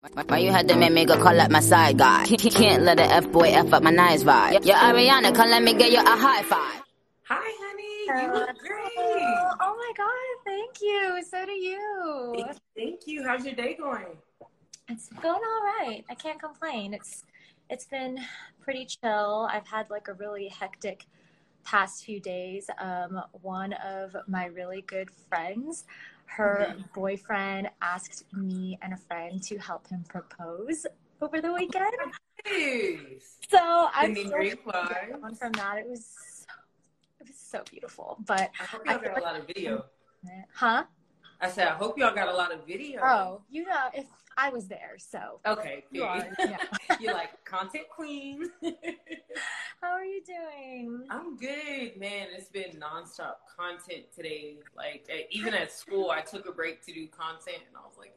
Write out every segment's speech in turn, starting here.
Why you had to make me go call up my side guy? He can't let a F boy F up my nice vibe. Yo, Ariana, come let me get you a high five. Hi, honey. You look great. Oh my god, thank you. So do you. Thank, thank you. How's your day going? It's going all right. I can't complain. It's it's been pretty chill. I've had like a really hectic past few days. Um, one of my really good friends her mm-hmm. boyfriend asked me and a friend to help him propose over the weekend. Nice. So I'm so on from that. It was it was so beautiful. But I hope y'all I got a lot of video. Huh? I said I hope y'all got a lot of video. Oh, you know, if I was there, so okay. You are. Yeah. You're like content queen. How are you doing? I'm good, man. It's been nonstop content today. Like even at school, I took a break to do content, and I was like,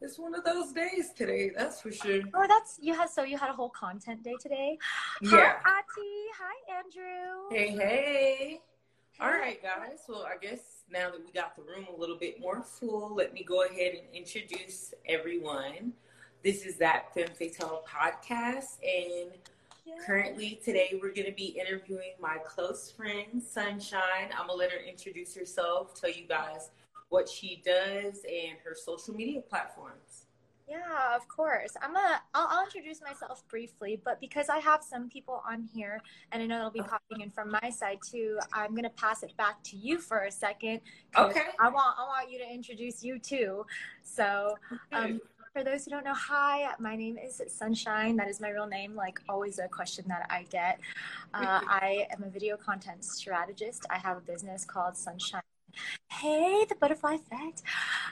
it's one of those days today. That's for sure. Oh, that's you had so you had a whole content day today. Yeah. Hi, Ati. Hi, Andrew. Hey, hey. All right, guys. Well, I guess now that we got the room a little bit more full, let me go ahead and introduce everyone. This is that Femme Fatale podcast, and currently today we're going to be interviewing my close friend Sunshine. I'm gonna let her introduce herself, tell you guys what she does, and her social media platforms. Yeah, of course. I'm a. I'll, I'll introduce myself briefly, but because I have some people on here, and I know they'll be popping in from my side too, I'm gonna pass it back to you for a second. Okay. I want I want you to introduce you too. So, um, for those who don't know, hi, my name is Sunshine. That is my real name. Like always, a question that I get. Uh, I am a video content strategist. I have a business called Sunshine. Hey, the butterfly effect.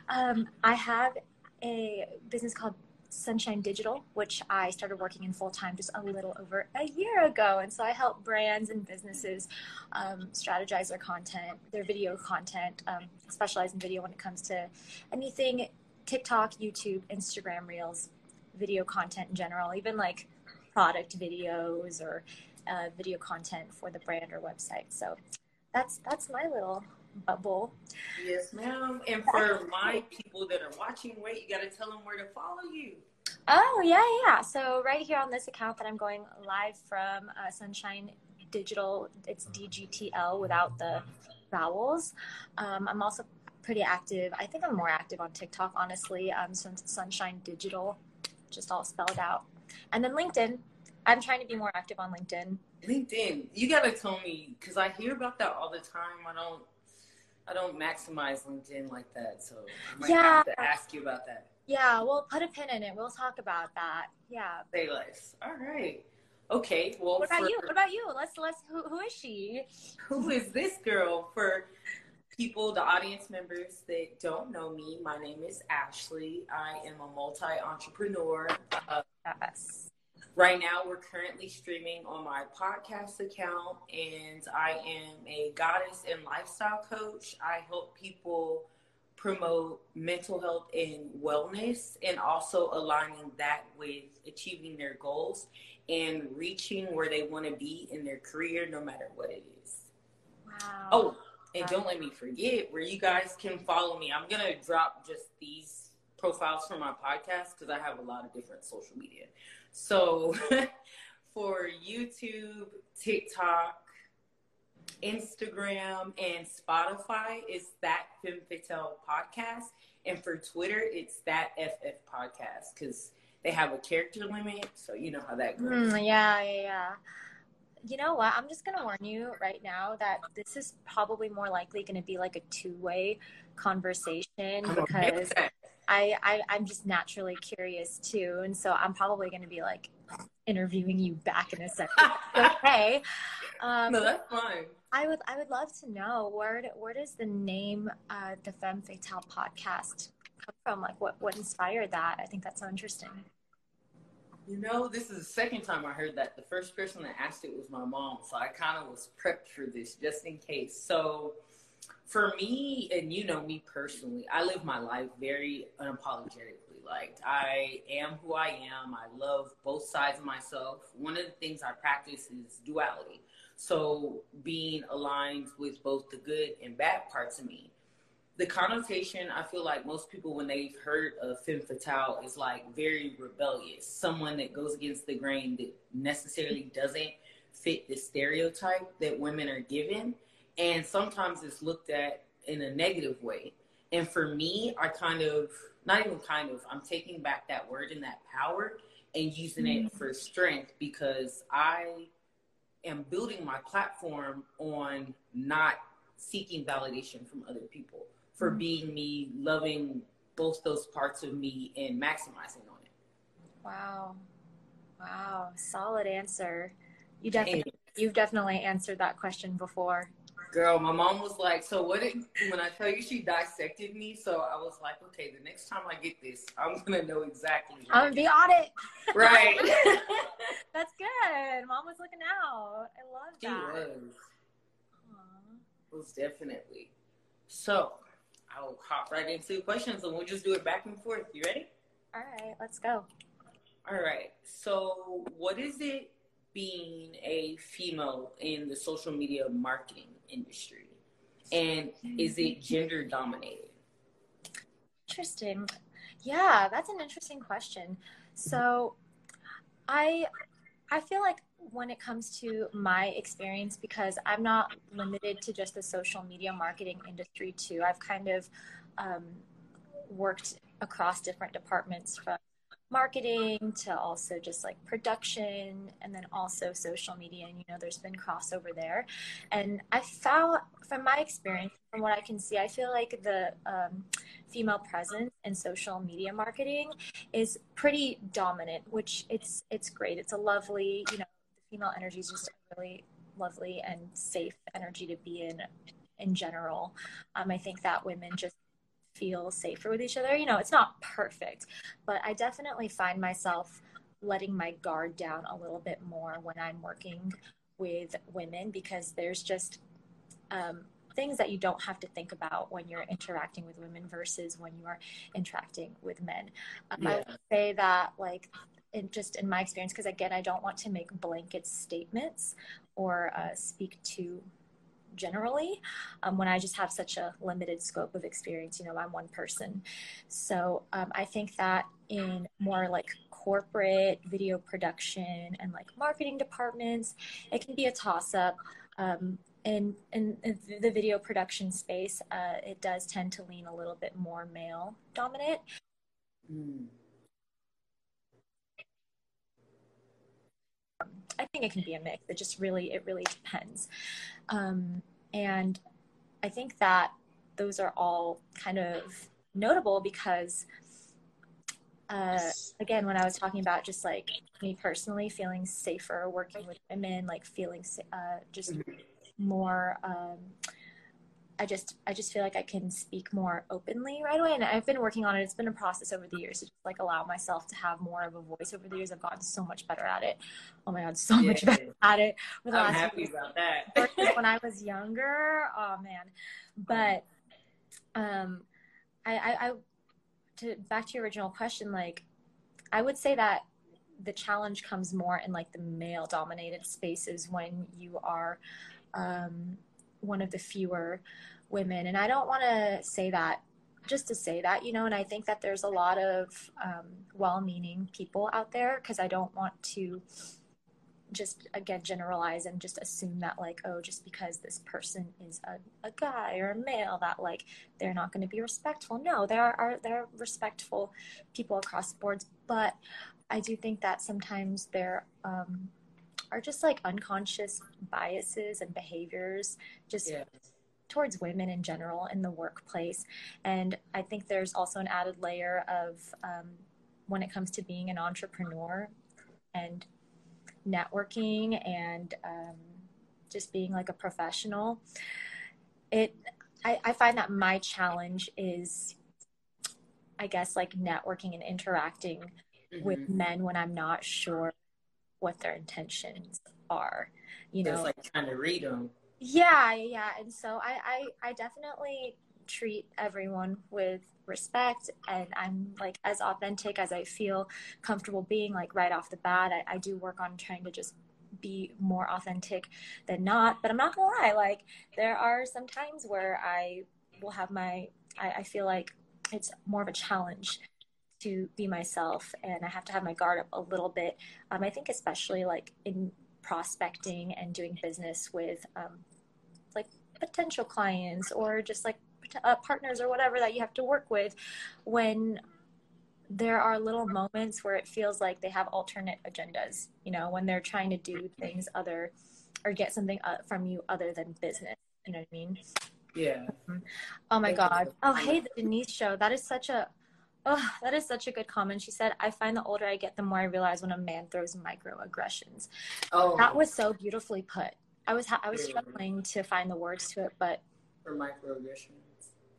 Um, I have a business called Sunshine Digital, which I started working in full time just a little over a year ago. And so I help brands and businesses um, strategize their content, their video content, um, specialize in video when it comes to anything TikTok, YouTube, Instagram Reels, video content in general, even like product videos or uh, video content for the brand or website. So that's that's my little bubble. Yes, ma'am. And for my people that are watching, wait, you got to tell them where to follow you. Oh, yeah, yeah. So, right here on this account that I'm going live from uh, Sunshine Digital, it's DGTL without the vowels. Um, I'm also pretty active. I think I'm more active on TikTok, honestly. Um, Sunshine Digital, just all spelled out. And then LinkedIn. I'm trying to be more active on LinkedIn. LinkedIn, you gotta tell me because I hear about that all the time. I don't I don't maximize LinkedIn like that, so I might yeah. have to ask you about that. Yeah, we'll put a pin in it. We'll talk about that. Yeah. Say less. All right. Okay. Well, what about for, you? What about you? Let's let's. Who, who is she? Who is this girl? For people, the audience members that don't know me, my name is Ashley. I am a multi entrepreneur. Uh, yes Right now, we're currently streaming on my podcast account, and I am a goddess and lifestyle coach. I help people promote mental health and wellness, and also aligning that with achieving their goals and reaching where they want to be in their career, no matter what it is. Wow. Oh, and don't let me forget where you guys can follow me. I'm going to drop just these profiles for my podcast because I have a lot of different social media. So for YouTube, TikTok, Instagram, and Spotify, it's that Femme Fatale podcast. And for Twitter, it's that FF podcast because they have a character limit. So you know how that goes. Mm, yeah, yeah, yeah. You know what? I'm just going to warn you right now that this is probably more likely going to be like a two way conversation because I, I I'm just naturally curious too, and so I'm probably going to be like interviewing you back in a second. okay. Um, no, that's fine. I would I would love to know where where does the name uh, the Femme Fatale podcast come from? Like what what inspired that? I think that's so interesting. You know, this is the second time I heard that. The first person that asked it was my mom, so I kind of was prepped for this just in case. So for me, and you know me personally, I live my life very unapologetically. Like I am who I am. I love both sides of myself. One of the things I practice is duality. So being aligned with both the good and bad parts of me. the connotation I feel like most people when they've heard of femme fatale is like very rebellious, someone that goes against the grain that necessarily doesn't fit the stereotype that women are given, and sometimes it's looked at in a negative way. And for me, I kind of not even kind of I'm taking back that word and that power and using mm-hmm. it for strength because I am building my platform on not seeking validation from other people for mm-hmm. being me, loving both those parts of me and maximizing on it. Wow. Wow. Solid answer. You definitely you've definitely answered that question before. Girl, my mom was like, so what did, when I tell you she dissected me, so I was like, okay, the next time I get this, I'm gonna know exactly. I'm gonna be on it. Right. That's good. Mom was looking out. I love that. She was. Aww. Was definitely. So I'll hop right into questions and we'll just do it back and forth. You ready? All right, let's go. All right. So, what is it being a female in the social media marketing industry? And is it gender dominated? Interesting. Yeah, that's an interesting question. So, I I feel like when it comes to my experience because I'm not limited to just the social media marketing industry too. I've kind of um, worked across different departments from marketing to also just like production and then also social media and you know there's been crossover there and i found from my experience from what i can see i feel like the um, female presence in social media marketing is pretty dominant which it's it's great it's a lovely you know the female energy is just a really lovely and safe energy to be in in general. Um, I think that women just feel safer with each other. You know, it's not perfect, but I definitely find myself letting my guard down a little bit more when I'm working with women because there's just um, things that you don't have to think about when you're interacting with women versus when you are interacting with men. Um, yeah. I would say that like in just in my experience, because again, I don't want to make blanket statements or uh, speak to generally um, when I just have such a limited scope of experience. You know, I'm one person. So um, I think that in more like corporate video production and like marketing departments, it can be a toss up. Um, in, in, the video production space, uh, it does tend to lean a little bit more male dominant. Mm. I think it can be a mix. It just really, it really depends. Um, and I think that those are all kind of notable because, uh, again, when I was talking about just like me personally feeling safer working with women, like feeling uh, just mm-hmm. more um, I just I just feel like I can speak more openly right away. And I've been working on it. It's been a process over the years to just like allow myself to have more of a voice over the years. I've gotten so much better at it. Oh my god, so yeah. much better at it. I'm happy about that. when I was younger, oh man. But um I, I, I to back to your original question, like I would say that the challenge comes more in like the male dominated spaces when you are um one of the fewer women. And I don't want to say that just to say that, you know, and I think that there's a lot of um, well meaning people out there because I don't want to just again generalize and just assume that like oh just because this person is a, a guy or a male that like they're not going to be respectful no there are there are respectful people across boards but i do think that sometimes there um, are just like unconscious biases and behaviors just yeah. towards women in general in the workplace. And I think there's also an added layer of um, when it comes to being an entrepreneur and networking and um, just being like a professional. It, I, I find that my challenge is, I guess, like networking and interacting mm-hmm. with men when I'm not sure what their intentions are you know it's like trying to read them yeah yeah. And so I, I i definitely treat everyone with respect and i'm like as authentic as i feel comfortable being like right off the bat. I, I do work on trying to just be more authentic than not. But i'm not gonna lie like there are some times where i will have my I, I feel like it's more of a challenge to be myself and I have to have my guard up a little bit. Um, I think especially like in prospecting and doing business with um, like potential clients or just like uh, partners or whatever that you have to work with when there are little moments where it feels like they have alternate agendas you know when they're trying to do things other or get something uh, from you other than business you know what i mean? Yeah. Oh my god. Oh hey the denise show. That is such a oh that is such a good comment she said i find the older i get the more i realize when a man throws microaggressions oh that was so beautifully put i was i was struggling to find the words to it but for microaggressions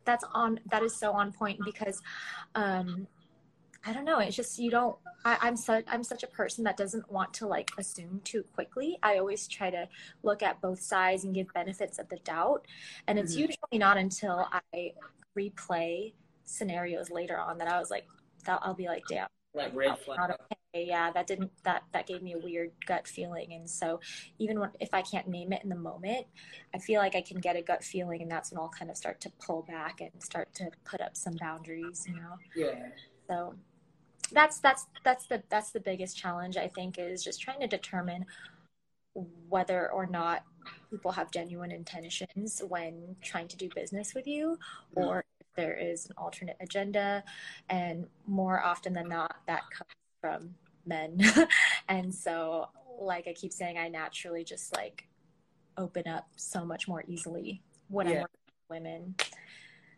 that's on that is so on point because um I don't know. It's just you don't. I, I'm such I'm such a person that doesn't want to like assume too quickly. I always try to look at both sides and give benefits of the doubt. And it's mm-hmm. usually not until I replay scenarios later on that I was like, that I'll be like, damn, like red flag. yeah that didn't that that gave me a weird gut feeling. And so even when if i can't name it in the moment i feel like i can get a gut feeling and that's when i'll kind of start to pull back and start to put up some boundaries you know? Yeah. So that's that's that's the that's the biggest challenge i think is just trying to determine whether or not people have genuine intentions when trying to do business with you mm-hmm. or if there is an alternate agenda and more often than not that comes from men. and so, like I keep saying, I naturally just like open up so much more easily when yeah. I'm with women.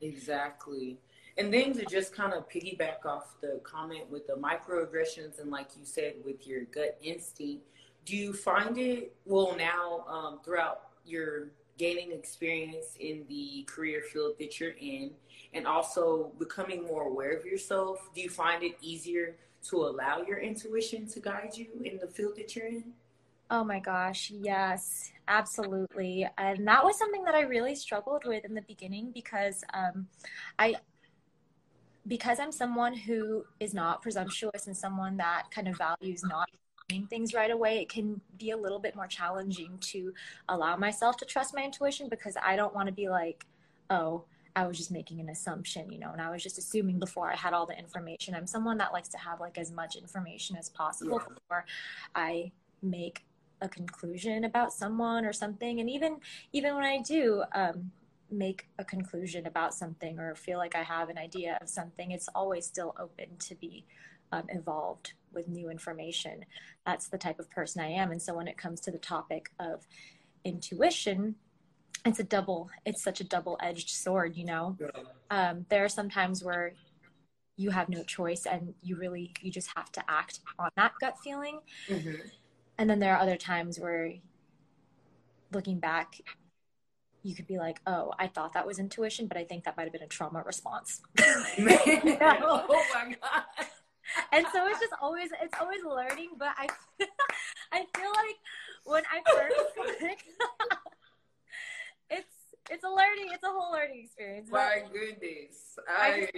Exactly. And then to just kind of piggyback off the comment with the microaggressions and like you said with your gut instinct, do you find it well now um, throughout your gaining experience in the career field that you're in and also becoming more aware of yourself, do you find it easier to allow your intuition to guide you in the field that you're in? Oh my gosh, yes, absolutely. And that was something that I really struggled with in the beginning because um, I because I'm someone who is not presumptuous and someone that kind of values not things right away, it can be a little bit more challenging to allow myself to trust my intuition because I don't want to be like, oh, I was just making an assumption, you know, and I was just assuming before I had all the information. I'm someone that likes to have like as much information as possible yeah. before I make a conclusion about someone or something. And even even when I do um, make a conclusion about something or feel like I have an idea of something, it's always still open to be um, evolved with new information. That's the type of person I am. And so when it comes to the topic of intuition, it's a double it's such a double-edged sword you know yeah. um, there are some times where you have no choice and you really you just have to act on that gut feeling mm-hmm. and then there are other times where looking back you could be like oh i thought that was intuition but i think that might have been a trauma response oh my god and so it's just always it's always learning but i i feel like when i first like it's it's a learning it's a whole learning experience my goodness i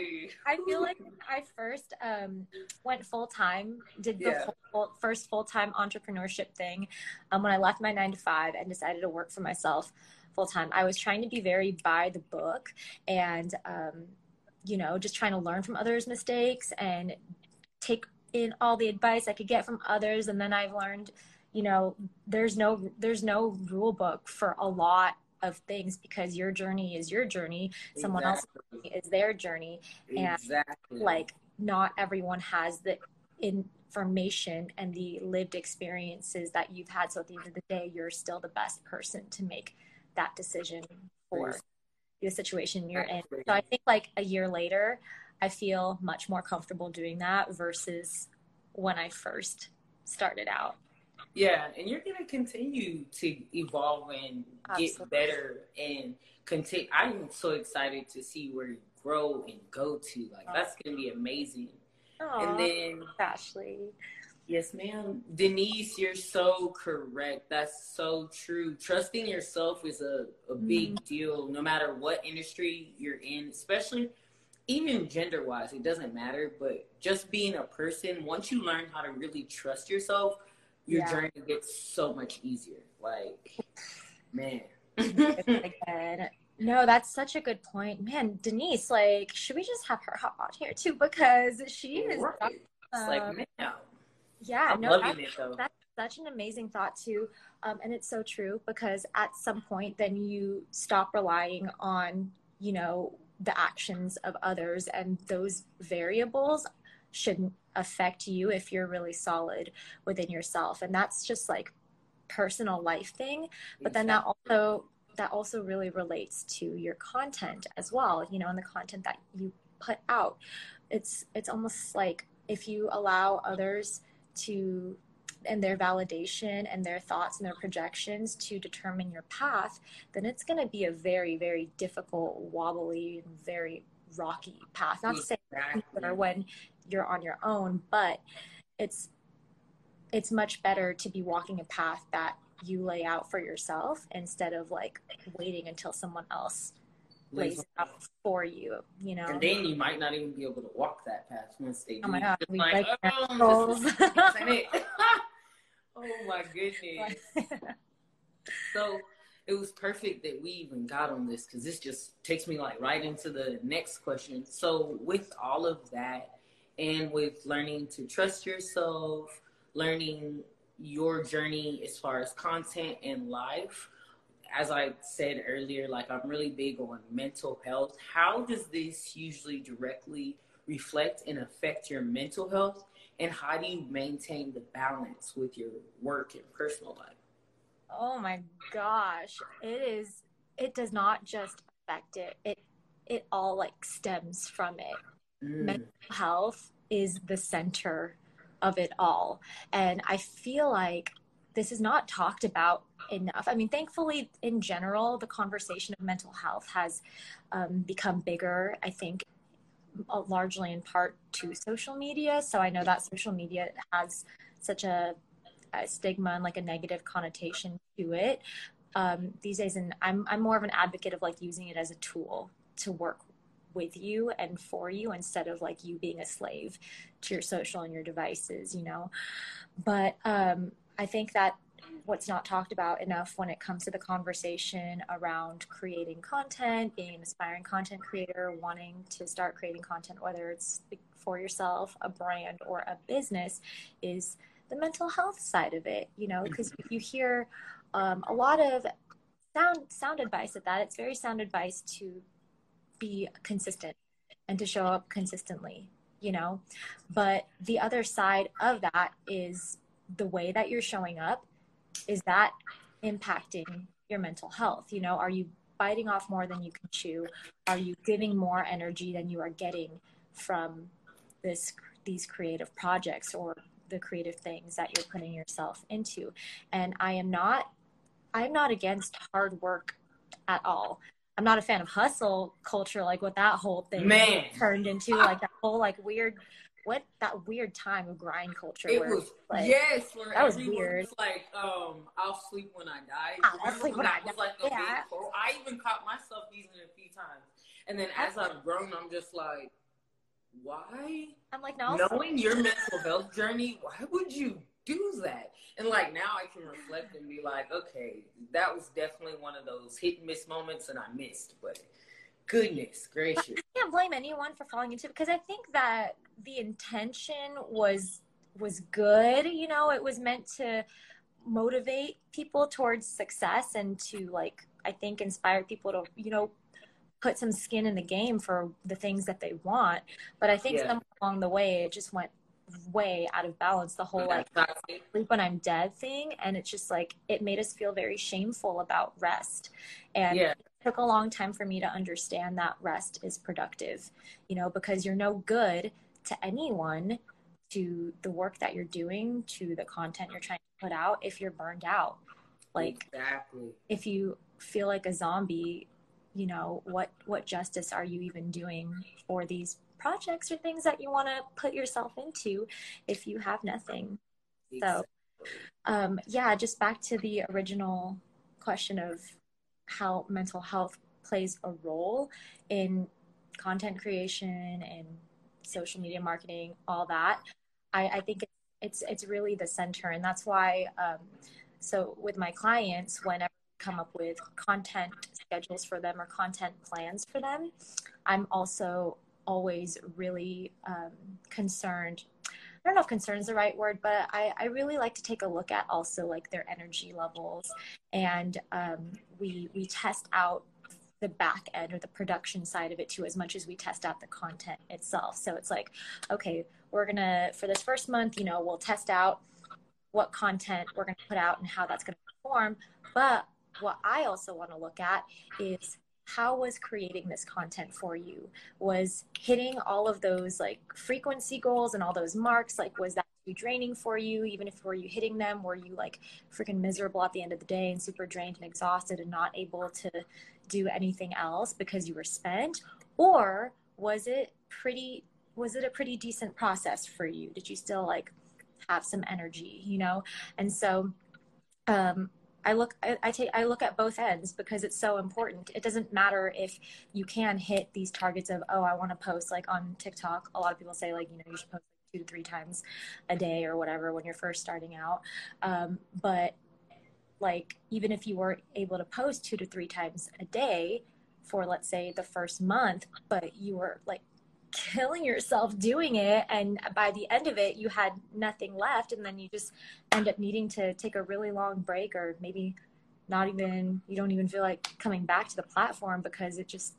i, feel like i first um went full-time did the yeah. full, first full-time entrepreneurship thing um, when i left my nine to five and decided to work for myself full-time i was trying to be very by the book and um you know just trying to learn from others mistakes and take in all the advice i could get from others and then i've learned you know there's no there's no rule book for a lot of things because your journey is your journey. Someone else's is their journey. And exactly. like not everyone has the information and the lived experiences that you've had. So at the end of the day you're still the best person to make that decision for the situation you're in. So i think like a year later i feel much more comfortable doing that versus when i first started out yeah, and you're gonna continue to evolve and Absolutely. get better and continue. I'm so excited to see where you grow and go to. Like that's gonna be amazing. Aww, and then Ashley. Yes, ma'am. Denise, you're so correct. That's so true. Trusting yourself is a, a big mm. deal, no matter what industry you're in, especially even gender wise, it doesn't matter. But just being a person, once you learn how to really trust yourself, your yeah. journey gets so much easier. Like, man. No, that's such a good point. Man, Denise, like, should we just have her hop on here too? Because she is Right. um, like, man, yeah, I'm no, that's, it that's such an amazing thought too. Um, and it's so true because at some point then you stop relying on, you know, the actions of others and those variables shouldn't affect you if you're really solid within yourself. And that's just like personal life thing but then that also that also really relates to your content as well you know and the content that you put out it's it's almost like if you allow others to and their validation and their thoughts and their projections to determine your path then it's going to be a very very difficult wobbly and very rocky path not to say Exactly. when you're on your own but it's it's much better to be walking a path that you lay out for yourself instead of like waiting until someone else lays it out for you you know And then you might not even be able to walk that path once they do. Oh my God, we like, break oh, oh my goodness. So it was perfect that we even got on this because this just takes me like right into the next question. So with all of that and with learning to trust yourself, learning your journey as far as content and life, as I said earlier, like I'm really big on mental health. How does this usually directly reflect and affect your mental health? And how do you maintain the balance with your work and personal life? oh my gosh it is it does not just affect it it it all like stems from it Mm. mental health is the center of it all. And I feel like this is not talked about enough. I mean, thankfully, in general, the conversation of mental health has um, become bigger, I think, largely in part to social media. So I know that social media has such a, a stigma and like a negative connotation to it um, these days. And I'm, I'm more of an advocate of like using it as a tool to work with you and for you instead of like you being a slave to your social and your devices, you know. But um, I think that what's not talked about enough when it comes to the conversation around creating content, being an aspiring content creator, wanting to start creating content, whether it's for yourself, a brand, or a business, is the mental health side of it. You know, because if you hear um, a lot of sound sound advice at that. It's very sound advice to be consistent and to show up consistently, you know. But the other side of that is the way that you're showing up. Is that impacting your mental health? You know, are you biting off more than you can chew? Are you giving more energy than you are getting from this these creative projects or the creative things that you're putting yourself into? And I am not I'm not against hard work at all. I'm not a fan of hustle culture, like what that whole thing Man. turned into, like that whole like weird, what that weird time of grind culture. It was like, yes, where that was weird. was like, um, "I'll sleep when I die." I'll sleep when I die. like Yeah. I even caught myself using it a few times, and then as I've grown, I'm just like, why? I'm like, no, Knowing your mental health journey, why would you do that? And like now, I can reflect and be like, okay, that was definitely one of those hit and miss moments, and I missed. But goodness gracious, I can't blame anyone for falling into it because I think that the intention was was good. You know, it was meant to motivate people towards success and to like I think inspire people to you know put some skin in the game for the things that they want. But I think Yeah. somewhere along the way it just went way out of balance. The whole like Toxic. sleep when I'm dead thing, and it's just like it made us feel very shameful about rest. And yeah, took a long time for me to understand that rest is productive, you know, because you're no good to anyone, to the work that you're doing, to the content you're trying to put out if you're burned out. Like exactly. if you feel like a zombie, you know, what what justice are you even doing for these projects or things that you want to put yourself into if you have nothing? So, um, yeah, just back to the original question of how mental health plays a role in content creation and social media marketing, all that. I, I think it's it's really the center, and that's why. Um, so with my clients, whenever I come up with content schedules for them or content plans for them. I'm also always really um, concerned. I don't know if concern is the right word, but I, I really like to take a look at also like their energy levels, and um, we we test out the back end or the production side of it too as much as we test out the content itself. So it's like okay we're gonna for this first month you know we'll test out what content we're gonna put out and how that's gonna perform. But what i also want to look at is how was creating this content for you? Was hitting all of those like frequency goals and all those marks like was that too draining for you? Even if were you hitting them were you like freaking miserable at the end of the day and super drained and exhausted and not able to do anything else because you were spent? Or was it pretty was it a pretty decent process for you? Did you still like have some energy you know? And so um I look I, I, take I look at both ends because it's so important. It doesn't matter if you can hit these targets of oh I want to post like on TikTok. A lot of people say like you know you should post two to three times a day or whatever when you're first starting out. Um, but like even if you were able to post two to three times a day for let's say the first month, but you were like killing yourself doing it and by the end of it you had nothing left and then you just end up needing to take a really long break or maybe not even you don't even feel like coming back to the platform because it just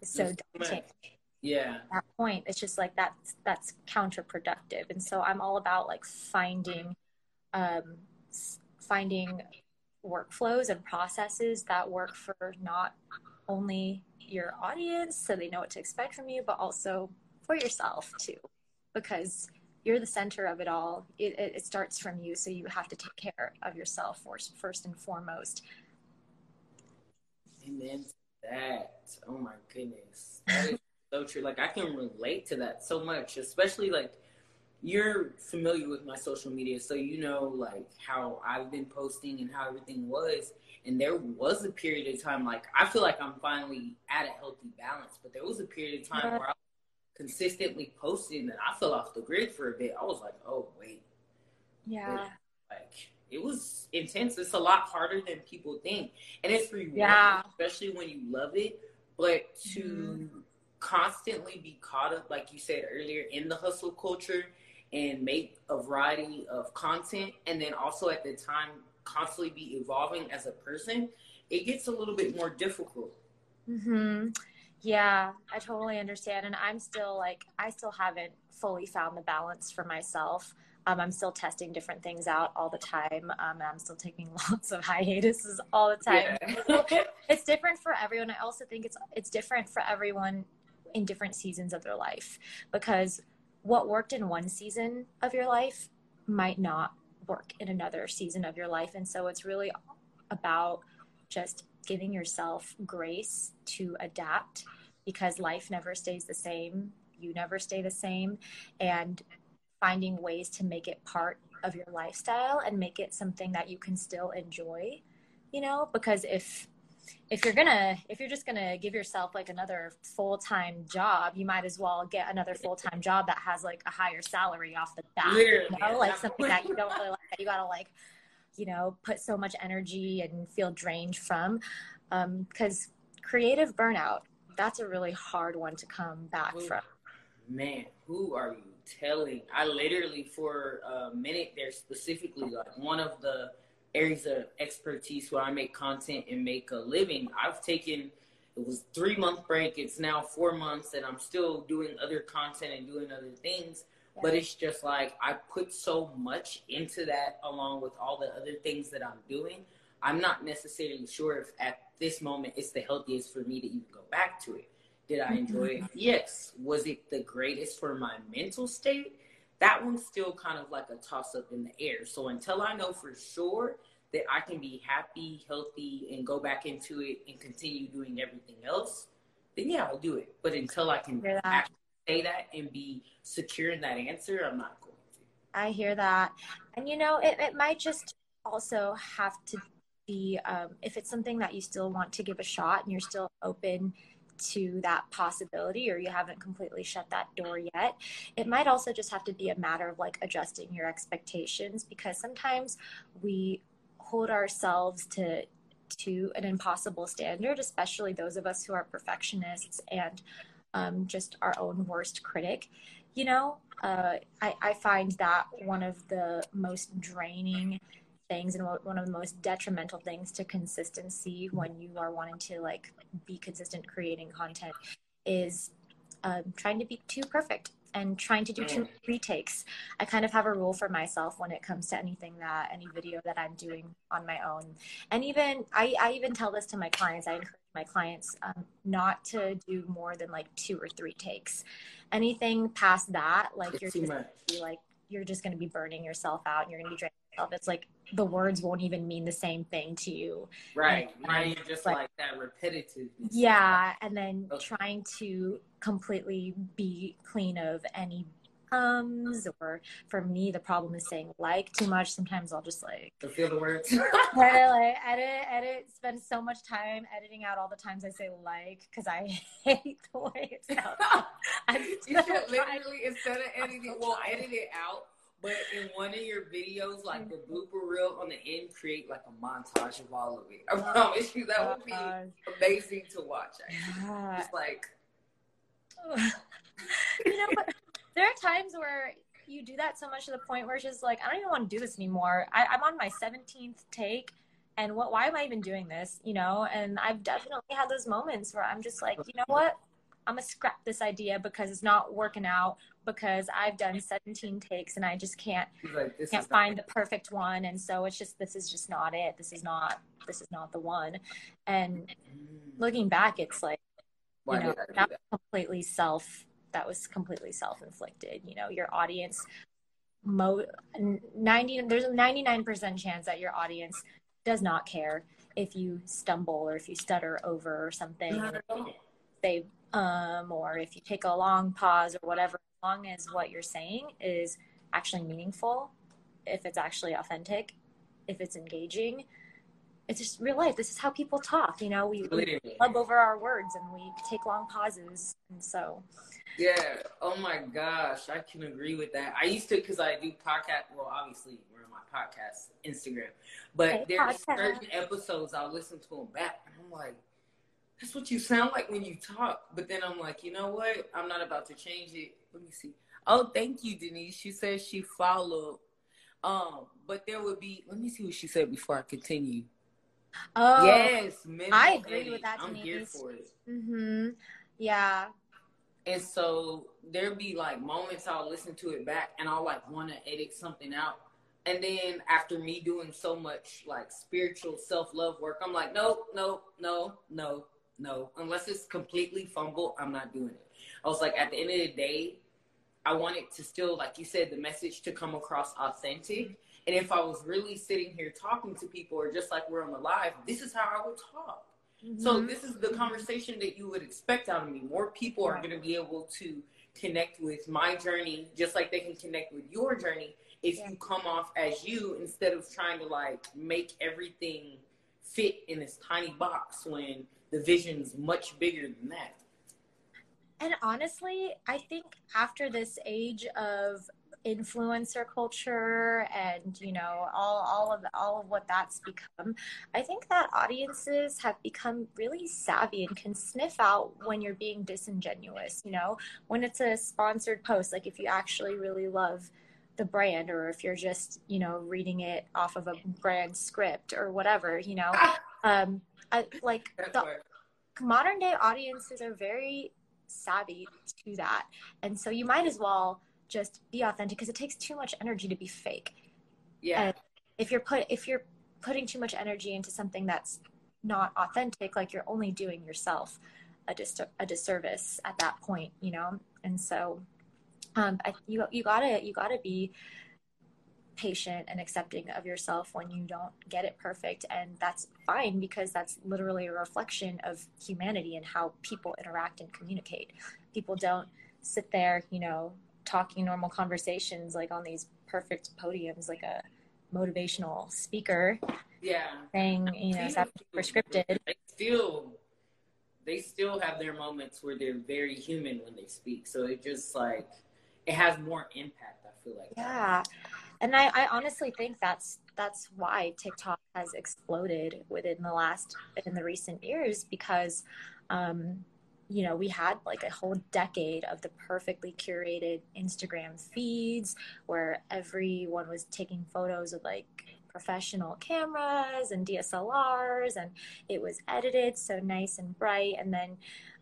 is so daunting. yeah. At that point it's just like that's that's counterproductive. And so i'm all about like finding um finding workflows and processes that work for not only your audience so they know what to expect from you, but also for yourself too, because you're the center of it all. It, it, it starts from you, so you have to take care of yourself first, first and foremost. Amen. That oh my goodness, that is so true. Like I can relate to that so much, especially like you're familiar with my social media, so you know like how I've been posting and how everything was. And there was a period of time, like I feel like I'm finally at a healthy balance, but there was a period of time where I was consistently posting and I fell off the grid for a bit. I was like, oh wait, yeah, like it was intense. It's a lot harder than people think, and it's rewarding, yeah. especially when you love it. But to mm-hmm. constantly be caught up, like you said earlier, in the hustle culture and make a variety of content, and then also at the time constantly be evolving as a person, it gets a little bit more difficult. Hmm. Yeah, I totally understand, and I'm still like I still haven't fully found the balance for myself. Um, I'm still testing different things out all the time. Um, I'm still taking lots of hiatuses all the time. Yeah. it's different for everyone. I also think it's it's different for everyone in different seasons of their life because what worked in one season of your life might not work in another season of your life. And so it's really about just giving yourself grace to adapt because life never stays the same. You never stay the same. And finding ways to make it part of your lifestyle and make it something that you can still enjoy, you know, because if if you're gonna if you're just gonna give yourself like another full-time job you might as well get another full-time job that has like a higher salary off the bat Literally, you know? Like something that you don't really like that you gotta like you know put so much energy and feel drained from. Because um, creative burnout that's a really hard one to come back Ooh, from. Man who are you telling? I literally for a minute there specifically like one of the areas of expertise where I make content and make a living. I've taken it was three month break. It's now four months, and I'm still doing other content and doing other things. Yeah. But it's just like I put so much into that, along with all the other things that I'm doing. I'm not necessarily sure if at this moment it's the healthiest for me to even go back to it. Did I enjoy it? Mm-hmm. Yes. Was it the greatest for my mental state? That one's still kind of like a toss up in the air. So until I know for sure that I can be happy, healthy, and go back into it and continue doing everything else, then yeah, I'll do it. But until I can actually say that and be secure in that answer, I'm not going to. I hear that. And you know, it, it might just also have to be um, if it's something that you still want to give a shot and you're still open to that possibility or you haven't completely shut that door yet. It might also just have to be a matter of like adjusting your expectations because sometimes we hold ourselves to to an impossible standard, especially those of us who are perfectionists and um, just our own worst critic. You know, uh, I, I find that one of the most draining things and one of the most detrimental things to consistency when you are wanting to like be consistent creating content is um, trying to be too perfect and trying to do two retakes. I kind of have a rule for myself when it comes to anything that any video that I'm doing on my own. And even I, I even tell this to my clients. I encourage my clients um, not to do more than like two or three takes. Anything past that, like you're just be like you're just going to be burning yourself out and you're going to be draining yourself. It's like the words won't even mean the same thing to you. Right. And, right. Um, just like, like, that repetitive. Yeah. And then okay. trying to completely be clean of any ums or for me the problem is saying like too much sometimes i'll just like feel the words edit, like edit edit spend so much time editing out all the times i say like because i hate the way it sounds you should literally instead of editing well edit it out but in one of your videos, like the blooper reel on the end, create like a montage of all of it. I promise you that would be amazing to watch. Actually. Yeah. Just like you know, but there are times where you do that so much to the point where it's just like, I don't even want to do this anymore. I, I'm on my 17th take and what why am i even doing this you know and i've definitely had those moments where i'm just like you know what i'm gonna scrap this idea because it's not working out because i've done 17 takes and i just can't like, can't find the perfect one. And so it's just this is just not it. This is not this is not the one. And looking back it's like you know that completely self that was completely self-inflicted. You know your audience mo 90 there's a 99% chance that your audience does not care if you stumble or if you stutter over something. Say um or if you take a long pause or whatever as long as what you're saying is actually meaningful if it's actually authentic if it's engaging it's just real life. This is how people talk. You know, we, we over our words and we take long pauses. And so, yeah. Oh my gosh, I can agree with that. I used to because I do podcast. Well, obviously we're on my podcast Instagram, but hey, there's certain episodes I'll listen to them back, and I'm like, that's what you sound like when you talk. But then I'm like, you know what? I'm not about to change it. Let me see. Oh, thank you, Denise. She says she followed. Um, but there would be. Let me see what she said before I continue. Oh, yes, I agree with that. I'm here for it. Mm-hmm. Yeah. And so there'd be like moments I'll listen to it back and I'll like want to edit something out. And then after me doing so much like spiritual self love work, I'm like, nope, nope, no, no, no. Unless it's completely fumble, I'm not doing it. I was like, at the end of the day, I want it to still, like you said, the message to come across authentic. And if I was really sitting here talking to people or just like we're on the live, this is how I would talk. Mm-hmm. So this is the conversation that you would expect out of me. More people are going to be able to connect with my journey just like they can connect with your journey if yeah. you come off as you instead of trying to like make everything fit in this tiny box when the vision's much bigger than that. And honestly, I think after this age of influencer culture and you know all all of all of what that's become i think that audiences have become really savvy and can sniff out when you're being disingenuous you know? When it's a sponsored post like if you actually really love the brand or if you're just you know reading it off of a brand script or whatever you know? Um I, like the modern day audiences are very savvy to that and so you might as well just be authentic because it takes too much energy to be fake. Yeah. And if you're put if you're putting too much energy into something that's not authentic, like you're only doing yourself a dis- a disservice at that point, you know. And so, um, I, you you gotta you gotta be patient and accepting of yourself when you don't get it perfect. And that's fine because that's literally a reflection of humanity and how people interact and communicate. People don't sit there you know talking normal conversations like on these perfect podiums like a motivational speaker yeah. saying you know stuff scripted they still they still have their moments where they're very human when they speak. So it just like it has more impact i feel like yeah and I, I honestly think that's that's why TikTok has exploded within the last in the recent years because um, you know we had like a whole decade of the perfectly curated Instagram feeds where everyone was taking photos of like professional cameras and DSLRs and it was edited so nice and bright. And then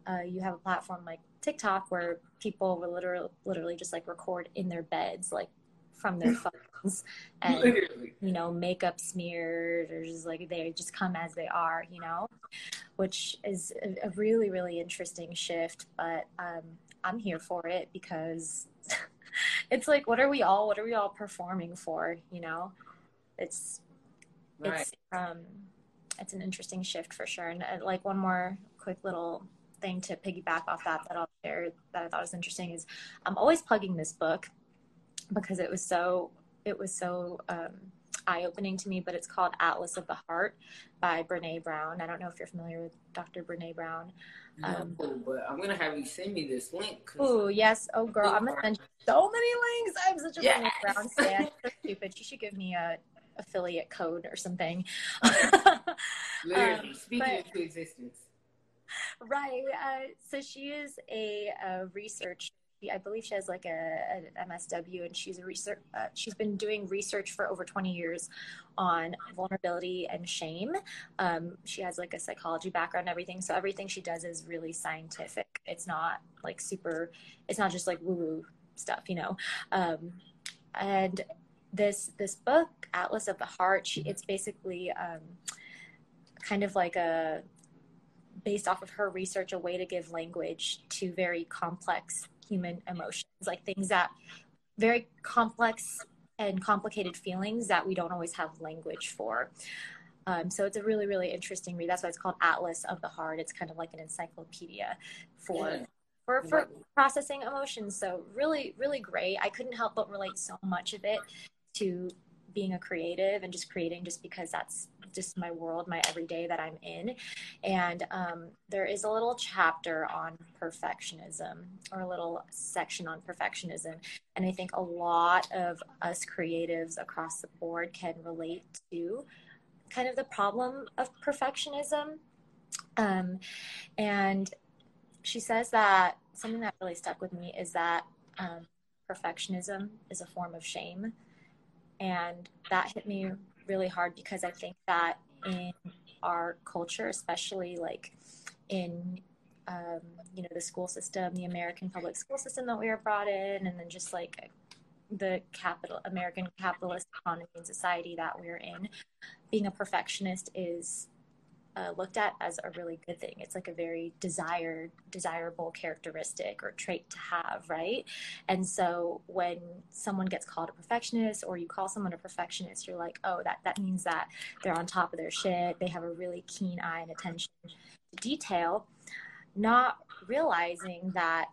uh, you have a platform like TikTok where people will literally literally just like record in their beds like from their phones and Literally. you know makeup smeared or just like they just come as they are you know which is a, a really really interesting shift but um, i'm here for it because it's like what are we all what are we all performing for you know it's right. it's um it's an interesting shift for sure and uh, like one more quick little thing to piggyback off that that I'll share that I thought was interesting is I'm always plugging this book because it was so it was so um, eye opening to me. But it's called Atlas of the Heart by Brene Brown. I don't know if you're familiar with Dr. Brene Brown. Um, no, but I'm gonna have you send me this link. Oh yes, oh girl, I'm gonna send you so many links. I'm such a yes. Brene Brown fan. so stupid. You should give me a affiliate code or something. Literally, um, speaking but, into existence. Right. Uh, so she is a, a research I believe she has like a, MSW, and she's a research. Uh, she's been doing research for over 20 years on vulnerability and shame. Um, she has like a psychology background, and everything. So everything she does is really scientific. It's not like super. It's not just like woo woo stuff, you know. Um, and this this book, Atlas of the Heart, she, it's basically um, kind of like a based off of her research, a way to give language to very complex human emotions, like things that very complex and complicated feelings that we don't always have language for. Um, so it's a really, really interesting read. That's why it's called Atlas of the Heart. It's kind of like an encyclopedia for yeah. for, for processing emotions. So really, really great. I couldn't help but relate so much of it to being a creative and just creating just because that's just my world, my everyday that I'm in. And um, there is a little chapter on perfectionism or a little section on perfectionism. And I think a lot of us creatives across the board can relate to kind of the problem of perfectionism. Um, and she says that something that really stuck with me is that um, perfectionism is a form of shame. And that hit me really hard because I think that in our culture, especially like in um, you know the school system, the American public school system that we are brought in, and then just like the capital American capitalist economy and society that we're in, being a perfectionist is uh, looked at as a really good thing. It's like a very desired, desirable characteristic or trait to have, right? And so when someone gets called a perfectionist or you call someone a perfectionist, you're like, oh, that, that means that they're on top of their shit. They have a really keen eye and attention to detail, not realizing that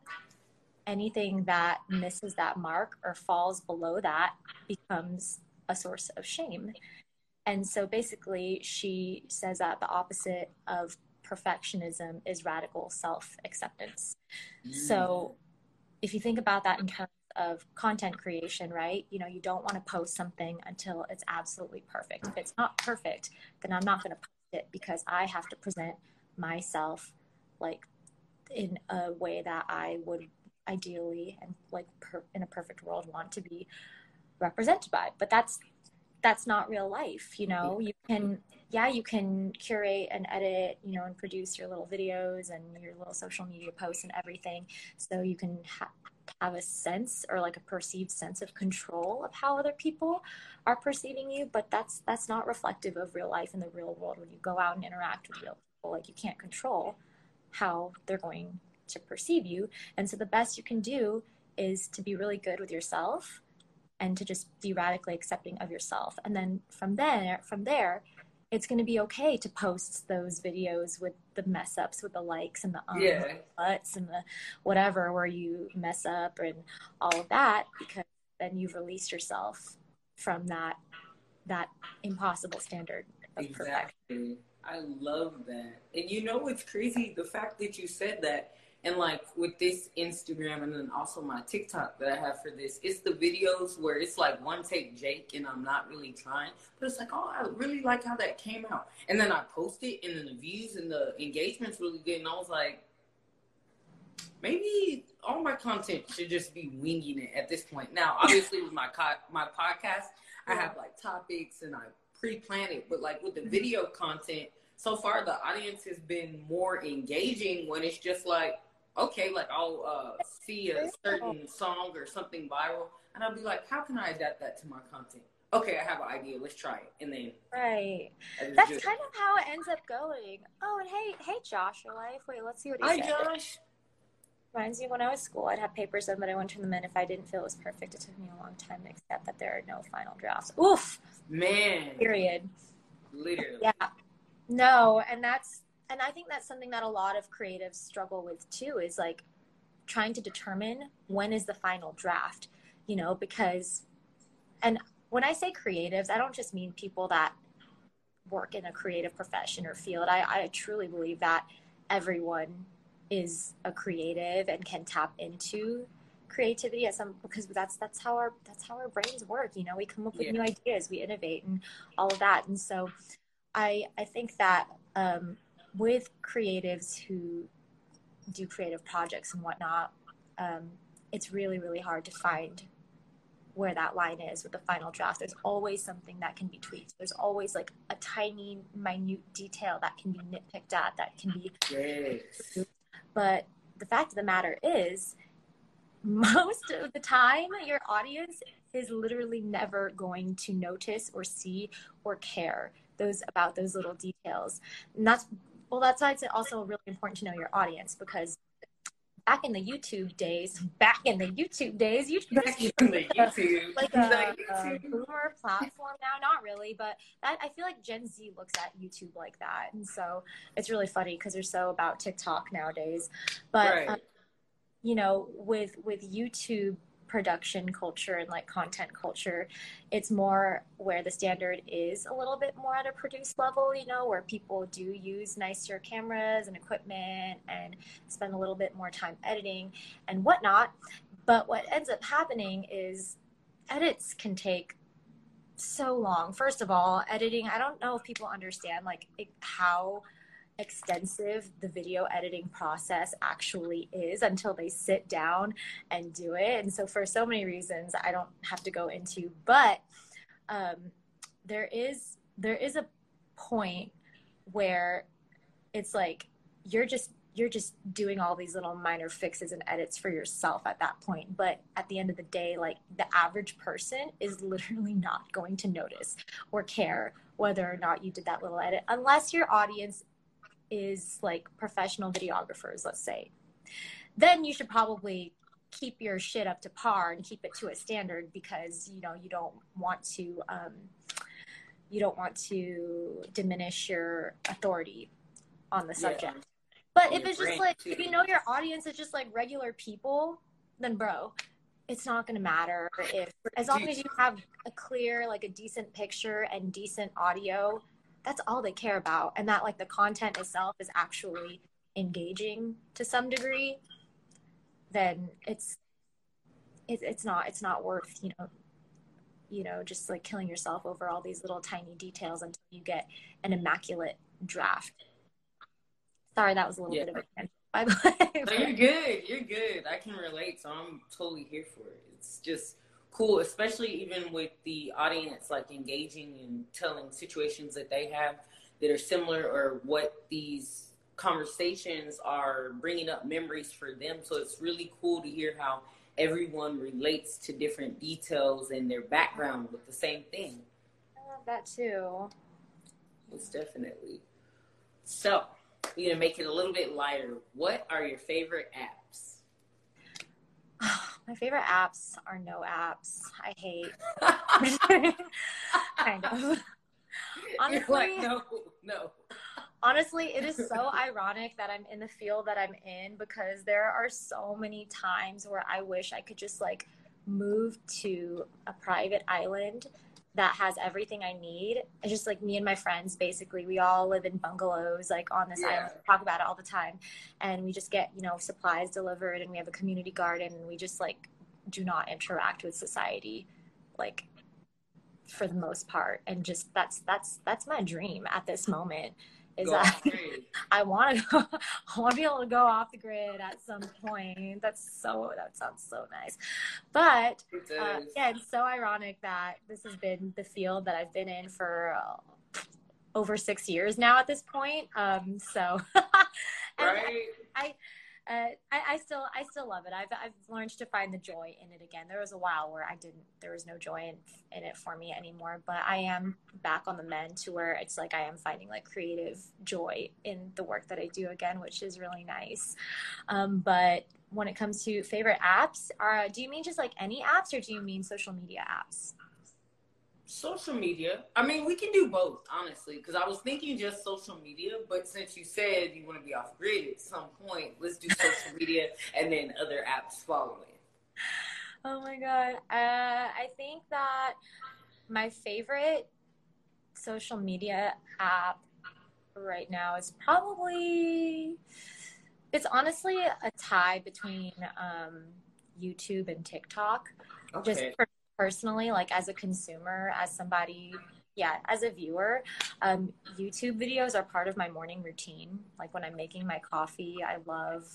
anything that misses that mark or falls below that becomes a source of shame. And so basically, she says that the opposite of perfectionism is radical self acceptance. Mm. So if you think about that in terms of content creation, right? You know, you don't want to post something until it's absolutely perfect. If it's not perfect, then I'm not going to post it because I have to present myself like in a way that I would ideally and like per- in a perfect world want to be represented by. But that's that's not real life you know? You can yeah you can curate and edit you know and produce your little videos and your little social media posts and everything. So you can ha- have a sense or like a perceived sense of control of how other people are perceiving you but that's that's not reflective of real life in the real world when you go out and interact with real people. Like you can't control how they're going to perceive you. And so the best you can do is to be really good with yourself and to just be radically accepting of yourself. And then from there, from there, it's going to be okay to post those videos with the mess ups, with the likes and the um, yeah. butts and the whatever, where you mess up and all of that, because then you've released yourself from that that impossible standard of exactly. perfection. I love that. And you know what's crazy? The fact that you said that And like with this Instagram and then also my TikTok that I have for this, it's the videos where it's like one take Jake and I'm not really trying, but it's like, oh, I really like how that came out. And then I post it and then the views and the engagement's really good. And I was like, maybe all my content should just be winging it at this point. Now, obviously with my co- my podcast, I have like topics and I pre-plan it, but like with the mm-hmm. video content, so far the audience has been more engaging when it's just like, okay, like I'll uh, see a certain song or something viral, and I'll be like, how can I adapt that to my content? Okay, I have an idea. Let's try it, and then right. That's kind of how it ends up going. Oh, and hey, hey, Josh, your life. Wait, let's see what he Hi, said. Josh. Reminds me when I was school, I'd have papers in, but I wouldn't turn them in if I didn't feel it was perfect. It took me a long time to accept that there are no final drafts. Oof. Man. Period. Literally. Yeah. No, and that's and I think that's something that a lot of creatives struggle with too is like trying to determine when is the final draft, you know, because and when I say creatives, I don't just mean people that work in a creative profession or field. I, I truly believe that everyone is a creative and can tap into creativity at some because that's that's how our that's how our brains work you know we come up with Yeah. new ideas we innovate and all of that and so i i think that um, with creatives who do creative projects and whatnot um, it's really really hard to find where that line is with the final draft there's always something that can be tweaked there's always like a tiny minute detail that can be nitpicked at that can be Yes. but the fact of the matter is, most of the time, your audience is literally never going to notice or see or care those about those little details. And that's well, that's why it's also really important to know your audience because back in the YouTube days, back in the YouTube days, YouTube Back in the YouTube. like a, a boomer platform now not really but that i feel like gen z looks at youtube like that and so it's really funny because they're so about tiktok nowadays but Right. um, you know with with youtube production culture and like content culture it's more where the standard is a little bit more at a produced level you know where people do use nicer cameras and equipment and spend a little bit more time editing and whatnot but what ends up happening is edits can take so long. First of all, editing, I don't know if people understand like it, how extensive the video editing process actually is until they sit down and do it. And so for so many reasons I don't have to go into, but um, there is there is a point where it's like you're just you're just doing all these little minor fixes and edits for yourself at that point but at the end of the day like the average person is literally not going to notice or care whether or not you did that little edit unless your audience is like professional videographers let's say then you should probably keep your shit up to par and keep it to a standard because you know you don't want to um, you don't want to diminish your authority on the Yeah. subject but if it's just like too. if you know your audience is just like regular people, then bro, it's not gonna matter if as long as you have a clear, like a decent picture and decent audio, that's all they care about. And that like the content itself is actually engaging to some degree, then it's it, it's not it's not worth, you know, you know, just like killing yourself over all these little tiny details until you get an immaculate draft. Sorry, that was a little Yeah. bit of a tangent, by the way. No, you're good. You're good. I can relate, so I'm totally here for it. It's just cool, especially even with the audience like engaging and telling situations that they have that are similar or what these conversations are bringing up memories for them. So it's really cool to hear how everyone relates to different details and their background with the same thing. I love that too. Most definitely. So we're gonna make it a little bit lighter. What are your favorite apps? My favorite apps are no apps. I hate kind of. Honestly, like, no, no. honestly, it is so ironic that I'm in the field that I'm in because there are so many times where I wish I could just like move to a private island, that has everything I need. It's just like me and my friends, basically, we all live in bungalows, like on this Yeah. island. We talk about it all the time, and we just get you know supplies delivered, and we have a community garden, and we just like do not interact with society, like for the most part, and just that's that's that's my dream at this moment. Is Go. I want to go, I want to be able to go off the grid at some point. That's so that sounds so nice, but uh, yeah, it's so ironic that this has been the field that I've been in for uh, over six years now at this point. Um, so, right? Uh, I, I still, I still love it. I've, I've learned to find the joy in it again. There was a while where I didn't, there was no joy in, in it for me anymore, but I am back on the mend to where it's like I am finding like creative joy in the work that I do again, which is really nice. Um, but when it comes to favorite apps, are, do you mean just like any apps or do you mean social media apps? Social media. I mean, we can do both, honestly, because I was thinking just social media, but since you said you want to be off grid at some point, let's do social media and then other apps following. Oh my god. Uh, I think that my favorite social media app right now is probably it's honestly a tie between um, YouTube and TikTok. Just Okay. for personally, like as a consumer, as somebody, yeah, as a viewer, um, YouTube videos are part of my morning routine. Like when I'm making my coffee, I love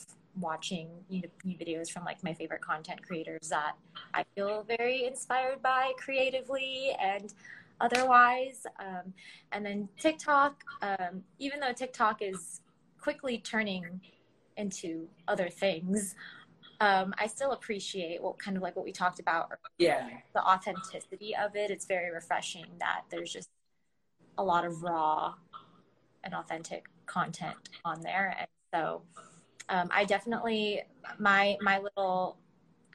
watching new, new videos from like my favorite content creators that I feel very inspired by creatively and otherwise. Um, and then TikTok, um, even though TikTok is quickly turning into other things, um, I still appreciate what kind of like what we talked about Yeah. the authenticity of it. It's very refreshing that there's just a lot of raw and authentic content on there. And so um, I definitely my my little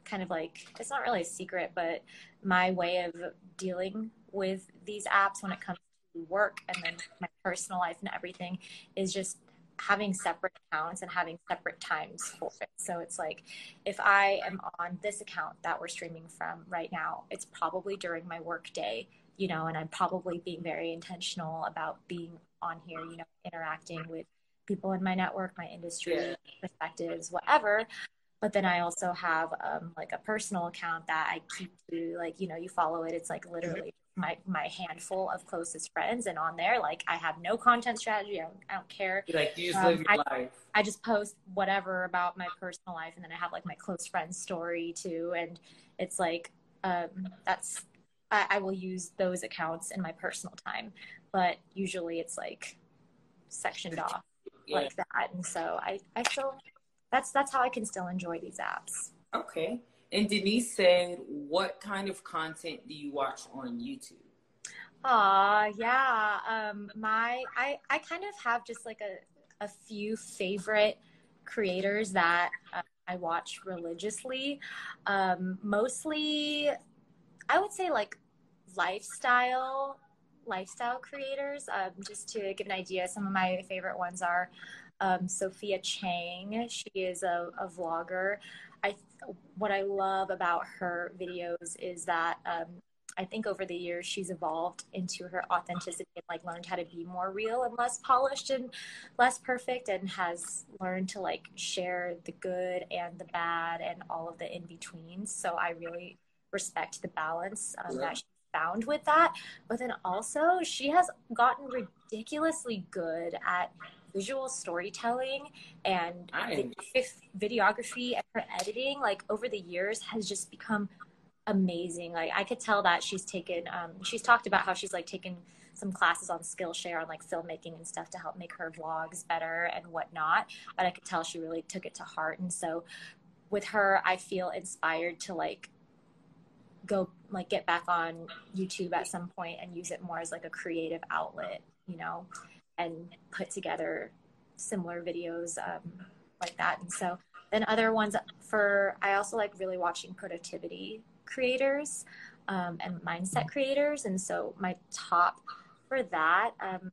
kind of like it's not really a secret, but my way of dealing with these apps when it comes to work and then my personal life and everything is just having separate accounts and having separate times for it. So it's like if I am on this account that we're streaming from right now, it's probably during my work day, you know, and I'm probably being very intentional about being on here, you know, interacting with people in my network, my industry, Yeah. perspectives, whatever. But then I also have um, like a personal account that I keep to like, you know, you follow it. It's like literally my, my handful of closest friends. And on there, like I have no content strategy. I don't, I don't care. Like you just Um, live your I- life. I just post whatever about my personal life, and then I have like my close friends story too, and it's like um, that's I, I will use those accounts in my personal time, but usually it's like sectioned off Yeah. like that, and so I I still that's that's how I can still enjoy these apps. Okay. And Denise said, what kind of content do you watch on YouTube? Aw, yeah. Um, my I I kind of have just like a a few favorite creators that uh, I watch religiously. Um, mostly, I would say like lifestyle lifestyle creators. Um, just to give an idea, some of my favorite ones are um, Sophia Chang. She is a, a vlogger. I what I love about her videos is that um, I think over the years she's evolved into her authenticity and like learned how to be more real and less polished and less perfect and has learned to like share the good and the bad and all of the in betweens. So I really respect the balance um, Yeah. that she found with that. But then also she has gotten ridiculously good at visual storytelling and Nice. videography and her editing like over the years has just become amazing. Like i could tell that she's taken um, she's talked about how she's like taken some classes on skillshare on like filmmaking and stuff to help make her vlogs better and whatnot but i could tell she really took it to heart. And so with her i feel inspired to like go like get back on youtube at some point and use it more as like a creative outlet you know and put together similar videos um, like that. And so then other ones for I also like really watching productivity creators um, and mindset creators. And so my top for that um,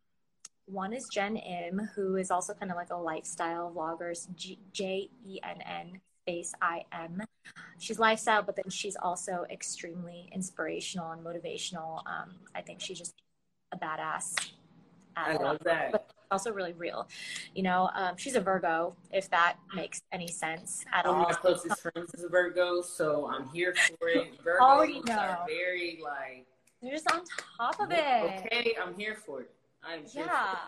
one is Jenn Im, who is also kind of like a lifestyle vlogger, J E N N space I M. She's lifestyle, but then she's also extremely inspirational and motivational. Um, I think she's just a badass. I love that. But also really real. You know, um, she's a Virgo, if that makes any sense at One all. of my closest friends is a Virgo, so I'm here for it. Virgos Already know. are very like, You're just on top of it. okay, I'm here for it. I'm here for Yeah. it.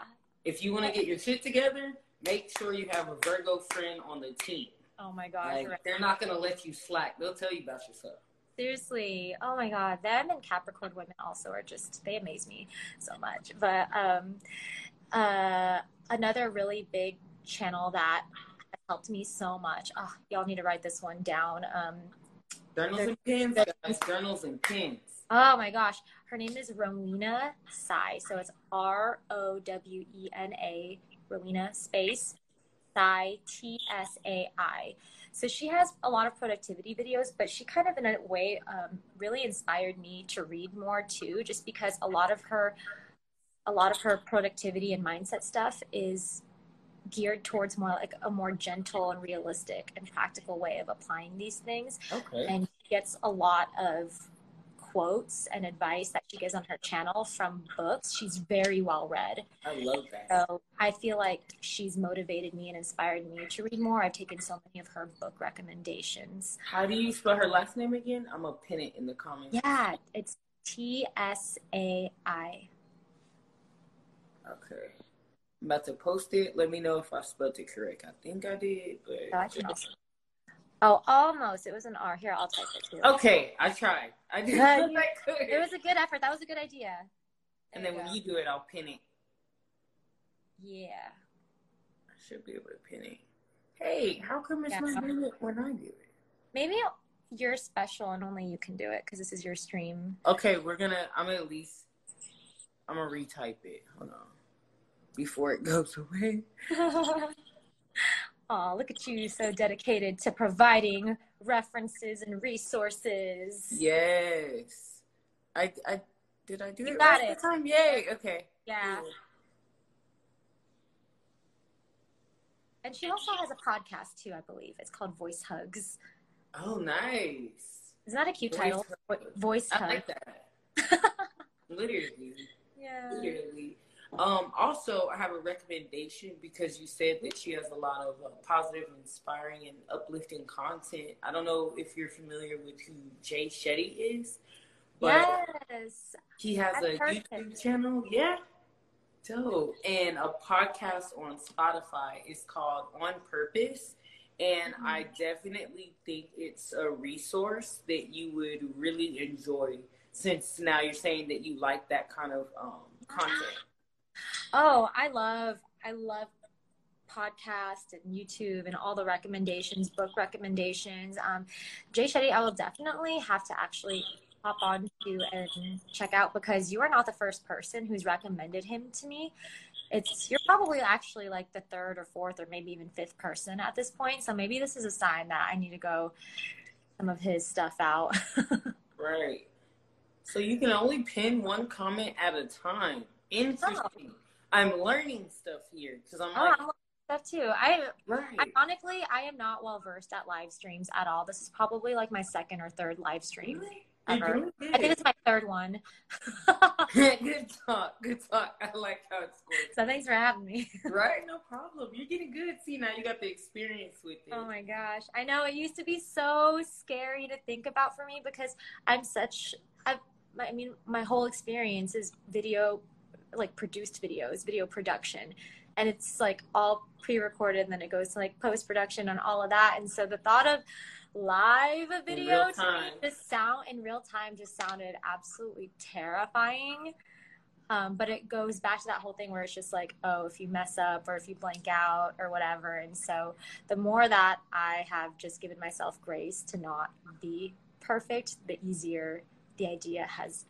If you want to get your shit together, make sure you have a Virgo friend on the team. Oh my gosh. Like, right. they're not gonna let you slack. They'll tell you about yourself. Seriously. Oh my God. Them and Capricorn women also are just, they amaze me so much. But um, uh, another really big channel that helped me so much. Oh, y'all need to write this one down. Um, Journals and pens, guys. Journals and pens. oh my gosh. Her name is Rowena Tsai. So it's R O W E N A, Rowena space Tsai, T S A I. So she has a lot of productivity videos, but she kind of, in a way, um, really inspired me to read more too, just because a lot of her, a lot of her productivity and mindset stuff is geared towards more like a more gentle and realistic and practical way of applying these things Okay. and she gets a lot of quotes and advice that she gives on her channel from books. She's very well read. I love that. So I feel like she's motivated me and inspired me to read more. I've taken so many of her book recommendations. How do you spell her last name again? I'm gonna pin it in the comments. Yeah, it's T S A I. Okay. I'm about to post it. Let me know if I spelled it correct. I think I did, but So I Oh, almost. It was an R. Here, I'll type it too. okay, I tried. I did what you- I could. It was a good effort. That was a good idea. and There then when you do it, I'll pin it. Yeah. I should be able to pin it. Hey, how come it's Yeah. not doing it when I do it? Maybe you're special and only you can do it because this is your stream. Okay, we're gonna. I'm gonna at least. I'm gonna retype it. Hold on. Before it goes away. oh, look at you, so dedicated to providing references and resources. Yes. I. I. Did I do You it got last it. time? Yay. Okay. Yeah. Cool. And she also has a podcast too, I believe. It's called Voice Hugs. Oh, nice. Isn't that a cute Voice title? Hugs. Vo- Voice Hugs? I like that. Literally. yeah. Literally. Um, also, I have a recommendation because you said that she has a lot of uh, positive, inspiring, and uplifting content. I don't know if you're familiar with who Jay Shetty is, but Yes. he has a heard YouTube channel. Yeah. Dope. And a podcast on Spotify is called On Purpose. And Mm-hmm. I definitely think it's a resource that you would really enjoy since now you're saying that you like that kind of um, content. Oh, I love I love podcast and YouTube and all the recommendations, book recommendations. Um, Jay Shetty, I will definitely have to actually hop on to and check out because you are not the first person who's recommended him to me. It's you're probably actually like the third or fourth or maybe even fifth person at this point. So maybe this is a sign that I need to go some of his stuff out. Right. So you can only pin one comment at a time. Interesting. I'm learning stuff here because I'm oh, like, stuff too. I right. Ironically, I am not well versed at live streams at all. This is probably like my second or third live stream. You're ever. I think it's my third one. good talk. Good talk. I like how it's going. so thanks for having me. Right, no problem. You're getting good. See, now you got the experience with it. Oh my gosh. I know it used to be so scary to think about for me because I'm such I've, I mean my whole experience is video like produced videos, video production. And it's like all pre-recorded and then it goes to like post-production and all of that. And so the thought of live video to me just sound in real time just sounded absolutely terrifying. Um, but it goes back to that whole thing where it's just like, oh, if you mess up or if you blank out or whatever. And so the more that I have just given myself grace to not be perfect, the easier the idea has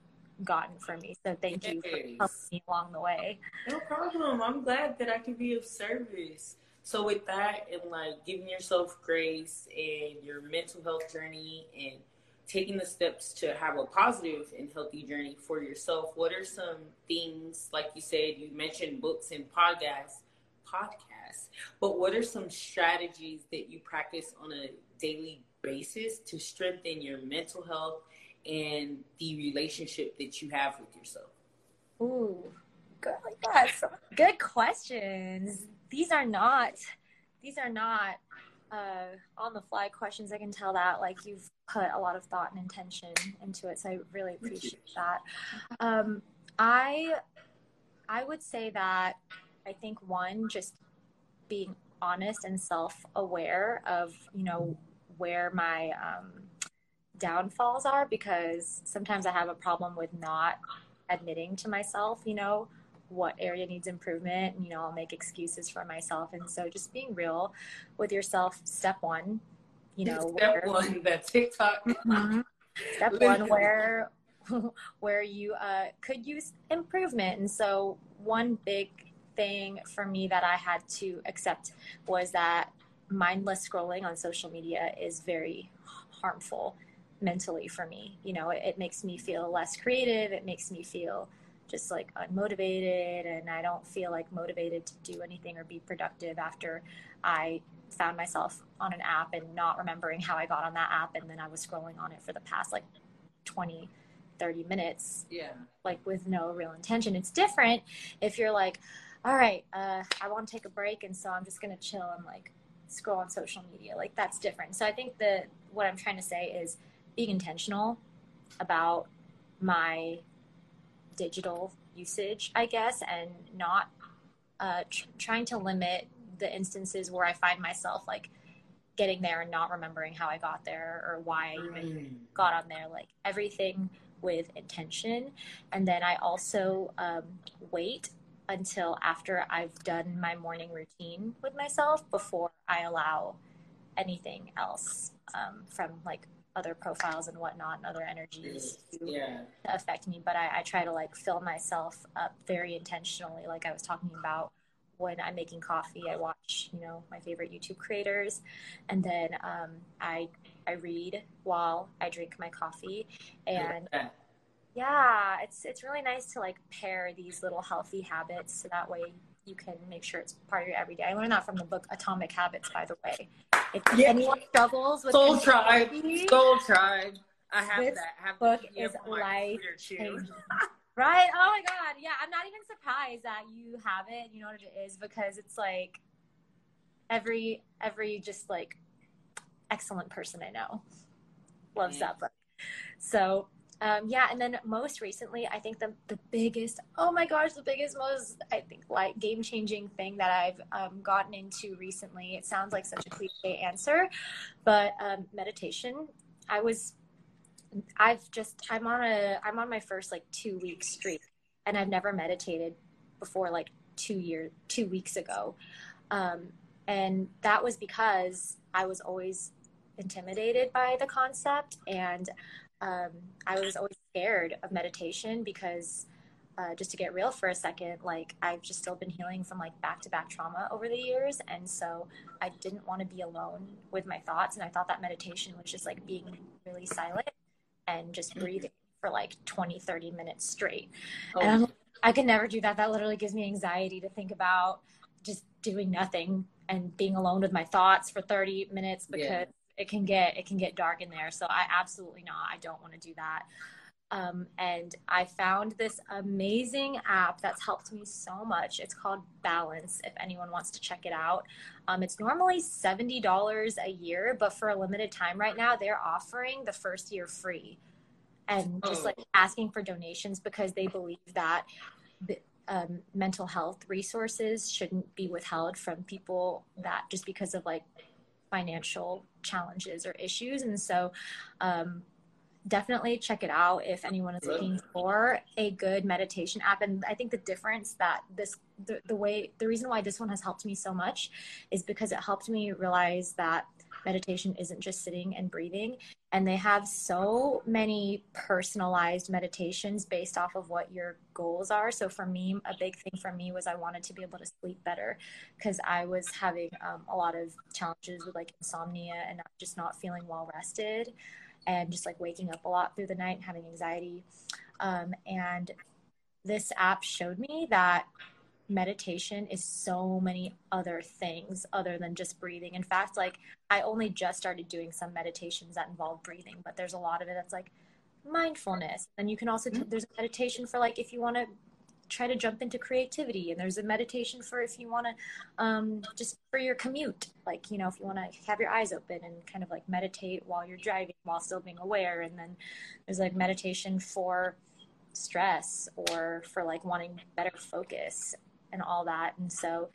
gotten for me. So thank you for helping me along the way. No problem. I'm glad that I can be of service. So with that and like giving yourself grace and your mental health journey and taking the steps to have a positive and healthy journey for yourself, what are some things like you said you mentioned books and podcasts podcasts, but what are some strategies that you practice on a daily basis to strengthen your mental health and the relationship that you have with yourself? Ooh, good. Yes, good questions. These are not. These are not uh, on the fly questions. I can tell that like you've put a lot of thought and intention into it. So I really appreciate that. Um, I I would say that I think one just being honest and self-aware of you know where my um, downfalls are because sometimes I have a problem with not admitting to myself, you know, what area needs improvement. And, you know, I'll make excuses for myself. And so just being real with yourself, step one, you know, step where, one, that TikTok. Mm-hmm. Step one, where where you uh, could use improvement. And so one big thing for me that I had to accept was that mindless scrolling on social media is very harmful mentally for me. You know, it, it, makes me feel less creative. It makes me feel just like unmotivated, and I don't feel like motivated to do anything or be productive after I found myself on an app and not remembering how I got on that app, and then I was scrolling on it for the past like 20, 30 minutes. Yeah. Like with no real intention. It's different if you're like, all right, uh, I want to take a break, and so I'm just gonna chill and like scroll on social media. Like that's different. So I think the what I'm trying to say is being intentional about my digital usage, I guess, and not uh, tr- trying to limit the instances where I find myself like getting there and not remembering how I got there or why I even got on there. Like everything with intention. And then I also um, wait until after I've done my morning routine with myself before I allow anything else um, from like other profiles and whatnot and other energies to, yeah. to affect me. But I, I, try to like fill myself up very intentionally, like I was talking about when I'm making coffee. I watch, you know, my favorite YouTube creators, and then um, I I read while I drink my coffee, and yeah, it's it's really nice to like pair these little healthy habits so that way you can make sure it's part of your everyday. I learned that from the book Atomic Habits, by the way. If yeah. anyone struggles with Soul Tribe, Soul Tribe, I have this that. I have book is life changing. right? Oh my god, yeah. I'm not even surprised that you have it. You know what it is because it's like every every just like excellent person I know loves that book. So um, yeah, and then most recently, I think the the biggest, oh my gosh, the biggest, most I think like game changing thing that I've um, gotten into recently. It sounds like such a cliche answer, but um, meditation. I was, I've just, I'm on a, I'm on my first like two week streak, and I've never meditated before like two year, two weeks ago, um, and that was because I was always intimidated by the concept and um, I was always scared of meditation because uh, just to get real for a second, like I've just still been healing from like back to back trauma over the years. And so I didn't want to be alone with my thoughts. And I thought that meditation was just like being really silent and just mm-hmm. breathing for like 20, 30 minutes straight. Oh. And I'm, I can never do that. That literally gives me anxiety to think about just doing nothing and being alone with my thoughts for 30 minutes because yeah it can get it can get dark in there. So I absolutely not. I don't want to do that. Um, and I found this amazing app that's helped me so much. It's called Balance. If anyone wants to check it out, um, it's normally seventy dollars a year, but for a limited time right now, they're offering the first year free, and just oh. like asking for donations because they believe that. Um, mental health resources shouldn't be withheld from people that just because of like financial challenges or issues. And so, um, definitely check it out if anyone is looking for a good meditation app and i think the difference that this the, the way the reason why this one has helped me so much is because it helped me realize that meditation isn't just sitting and breathing. And they have so many personalized meditations based off of what your goals are. So for me, a big thing for me was I wanted to be able to sleep better because I was having um, a lot of challenges with like insomnia and just not feeling well rested and just like waking up a lot through the night and having anxiety. Um, and this app showed me that meditation is so many other things other than just breathing. In fact, like I only just started doing some meditations that involve breathing, but there's a lot of it that's like mindfulness. And you can also, t- there's a meditation for like if you want to try to jump into creativity and there's a meditation for if you want to um, just for your commute like you know if you want to have your eyes open and kind of like meditate while you're driving while still being aware and then there's like meditation for stress or for like wanting better focus and all that. And so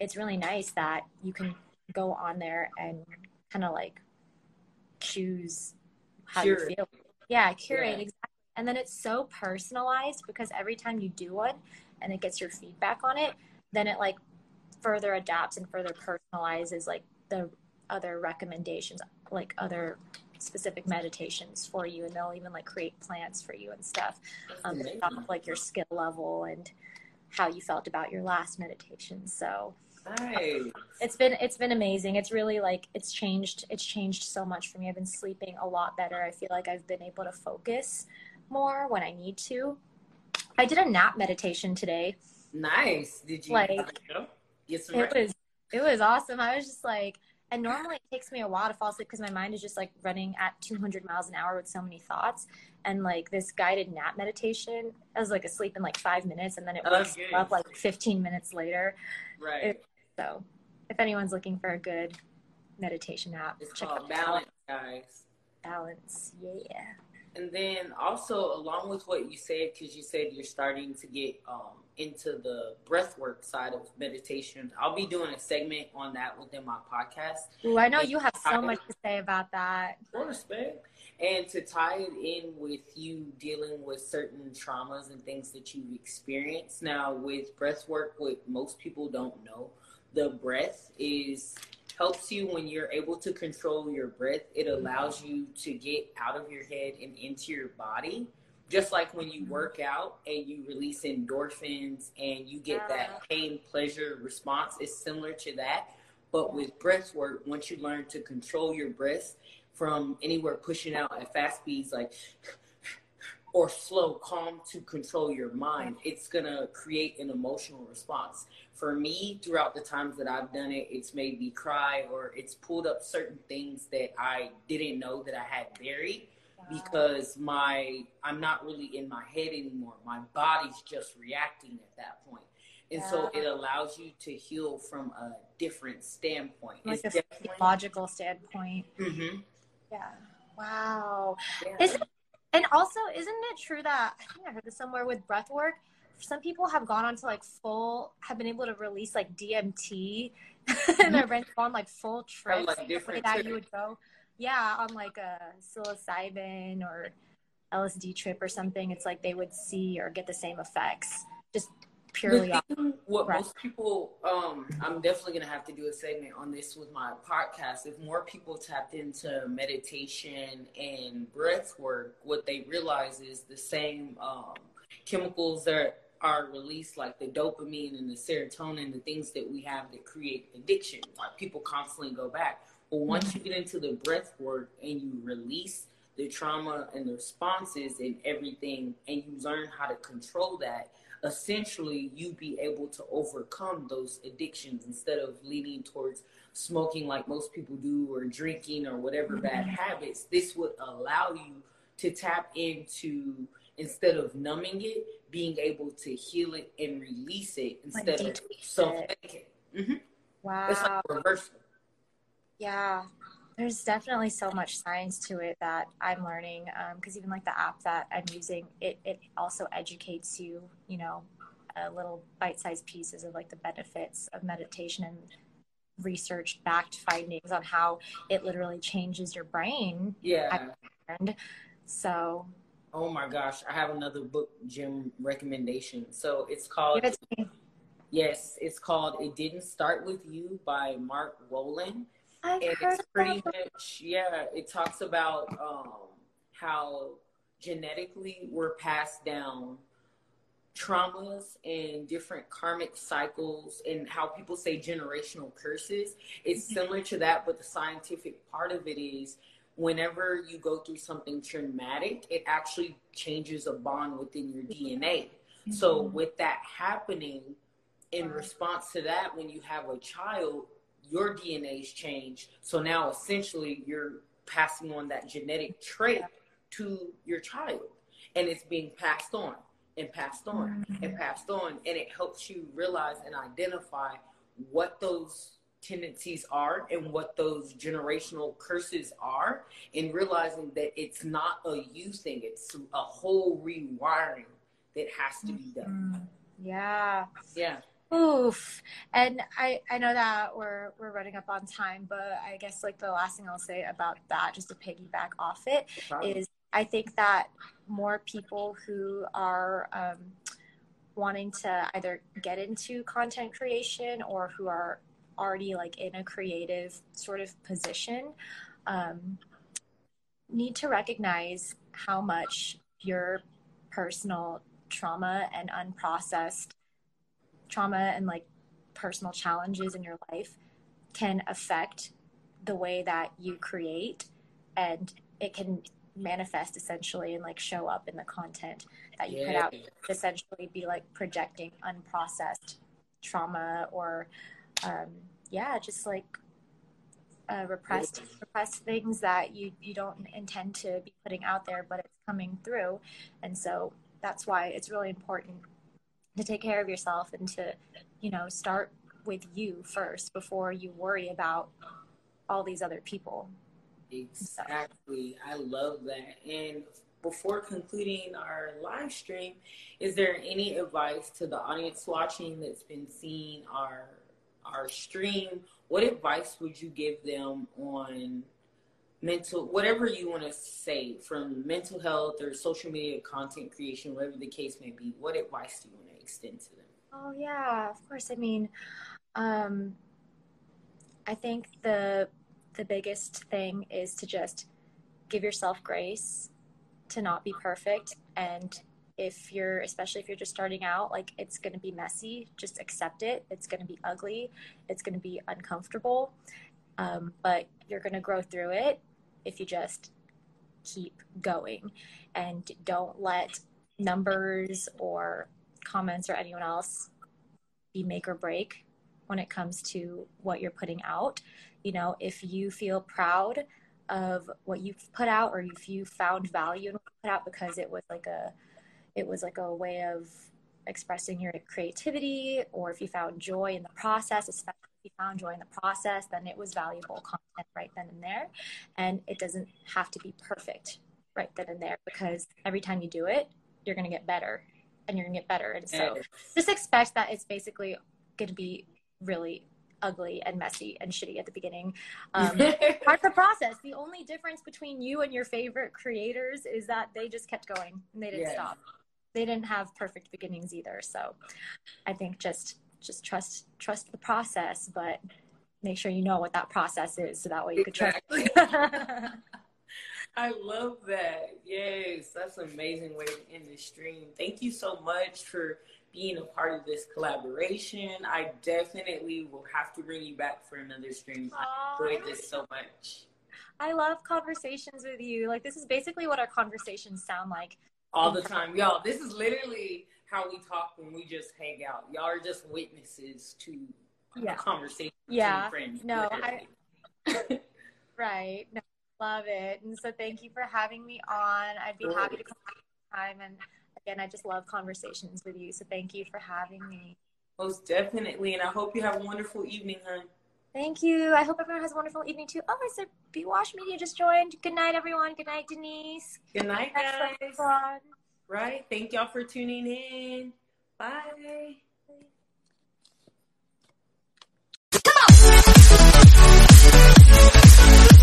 it's really nice that you can go on there and kind of like choose how you feel. Yeah, curate yeah. exactly. And then it's so personalized because every time you do one and it gets your feedback on it, then it like further adapts and further personalizes like the other recommendations, like other specific meditations for you and they'll even like create plants for you and stuff um, like your skill level and how you felt about your last meditation. So nice. it's been it's been amazing. It's really like it's changed it's changed so much for me. I've been sleeping a lot better. I feel like I've been able to focus more when I need to. I did a nap meditation today. Nice. Did you like yes, it was it was awesome. I was just like and normally it takes me a while to fall asleep because my mind is just like running at 200 miles an hour with so many thoughts and like this guided nap meditation. I was like asleep in like five minutes, and then it oh, wakes up like 15 minutes later. Right. It, so, if anyone's looking for a good meditation app, it's check called Balance, guys. Balance, yeah. And then also along with what you said, because you said you're starting to get um, into the breathwork side of meditation, I'll be doing a segment on that within my podcast. Ooh, I know you have so much to say about that. For respect and to tie it in with you dealing with certain traumas and things that you've experienced. Now with breath work what most people don't know the breath is helps you when you're able to control your breath. It mm-hmm. allows you to get out of your head and into your body. Just like when you mm-hmm. work out and you release endorphins and you get that pain pleasure response it's similar to that. But with breath work once you learn to control your breath from anywhere pushing out at fast speeds like or slow calm to control your mind it's going to create an emotional response. For me throughout the times that i've done it it's made me cry or it's pulled up certain things that i didn't know that i had buried because my i'm not really in my head anymore. My body's just reacting at that point. And yeah. so it allows you to heal from a different standpoint. Like it's a logical standpoint. Mm-hmm. Yeah. Wow. Yeah. Is and also, isn't it true that I think I heard this somewhere with breath work? Some people have gone on to like full, have been able to release like DMT, and brains gone like full trips like that you would go. Yeah, on like a psilocybin or LSD trip or something. It's like they would see or get the same effects. Purely thing, what most people um i'm definitely gonna have to do a segment on this with my podcast. If more people tapped into meditation and breath work what they realize is the same um chemicals that are released like the dopamine and the serotonin the things that we have that create addiction. Like people constantly go back. But once you get into the breath work and you release the trauma and the responses and everything and you learn how to control that essentially you be able to overcome those addictions instead of leaning towards smoking like most people do or drinking or whatever mm-hmm. bad habits. This would allow you to tap into instead of numbing it being able to heal it and release it instead like of self-medicating mm-hmm. wow it's like reversal. Yeah there's definitely so much science to it that I'm learning. Because um, even like the app that I'm using, it it also educates you. You know, a little bite-sized pieces of like the benefits of meditation and research backed findings on how it literally changes your brain. Yeah. So. Oh my gosh, I have another book gym recommendation. So it's called. It yes, it's called "It Didn't Start with You" by Mark Wolynn I've and it's pretty much yeah it talks about um, how genetically we're passed down traumas and different karmic cycles and how people say generational curses it's mm-hmm. similar to that but the scientific part of it is whenever you go through something traumatic it actually changes a bond within your dna mm-hmm. so with that happening in response to that, when you have a child, your DNA's changed. So now essentially you're passing on that genetic trait to your child. And it's being passed on and passed on mm-hmm. and passed on. And it helps you realize and identify what those tendencies are and what those generational curses are and realizing that it's not a you thing it's a whole rewiring that has to be done mm-hmm. yeah yeah Oof. And I, I know that we're we're running up on time, but I guess like the last thing I'll say about that, just to piggyback off it, is I think that more people who are um, wanting to either get into content creation or who are already like in a creative sort of position um, need to recognize how much your personal trauma and unprocessed trauma and like personal challenges in your life can affect the way that you create and it can manifest essentially and like show up in the content that you yeah. put out essentially be like projecting unprocessed trauma or um, yeah just like uh, repressed repressed things that you you don't intend to be putting out there but it's coming through. And so that's why it's really important to take care of yourself and to you know start with you first before you worry about all these other people. Exactly. I love that. And before concluding our live stream is there any advice to the audience watching that's been seeing our our stream? What advice would you give them on mental whatever you want to say from mental health or social media content creation whatever the case may be what advice do you want to extend to them. Oh yeah of course. I mean um i think the the biggest thing is to just give yourself grace to not be perfect. And if you're especially if you're just starting out like it's going to be messy. Just accept it. It's going to be ugly. It's going to be uncomfortable. Um, but you're going to grow through it if you just keep going. And don't let numbers or comments or anyone else be make or break when it comes to what you're putting out. You know, if you feel proud of what you've put out or if you found value in what you put out because it was like a it was like a way of expressing your creativity or if you found joy in the process, especially if you found joy in the process, then it was valuable content right then and there. And it doesn't have to be perfect right then and there because every time you do it, you're going to get better and you're to get better. And so just expect that it's basically to be really ugly and messy and shitty at the beginning. Um, hard to process. The only difference between you and your favorite creators is that they just kept going and they didn't yes. stop they didn't have perfect beginnings either. So I think just just trust trust the process, but make sure you know what that process is so that way you exactly. can trust. I love that. Yes, that's an amazing way to end the stream. Thank you so much for being a part of this collaboration. I definitely will have to bring you back for another stream. I enjoyed this so much. I love conversations with you. Like this is basically what our conversations sound like all the time. Y'all, this is literally how we talk when we just hang out. Y'all are just witnesses to yeah. a conversation. Yeah. Friends, no, I, right. No, love it. And so thank you for having me on. I'd be happy to come time. And again, I just love conversations with you. So thank you for having me. Most definitely. And I hope you have a wonderful evening, hon. Thank you. I hope everyone has a wonderful evening too. Oh, I said B Wash Media just joined. Good night, everyone. Good night, Denise. Good night, guys. Right. Thank y'all for tuning in. Bye.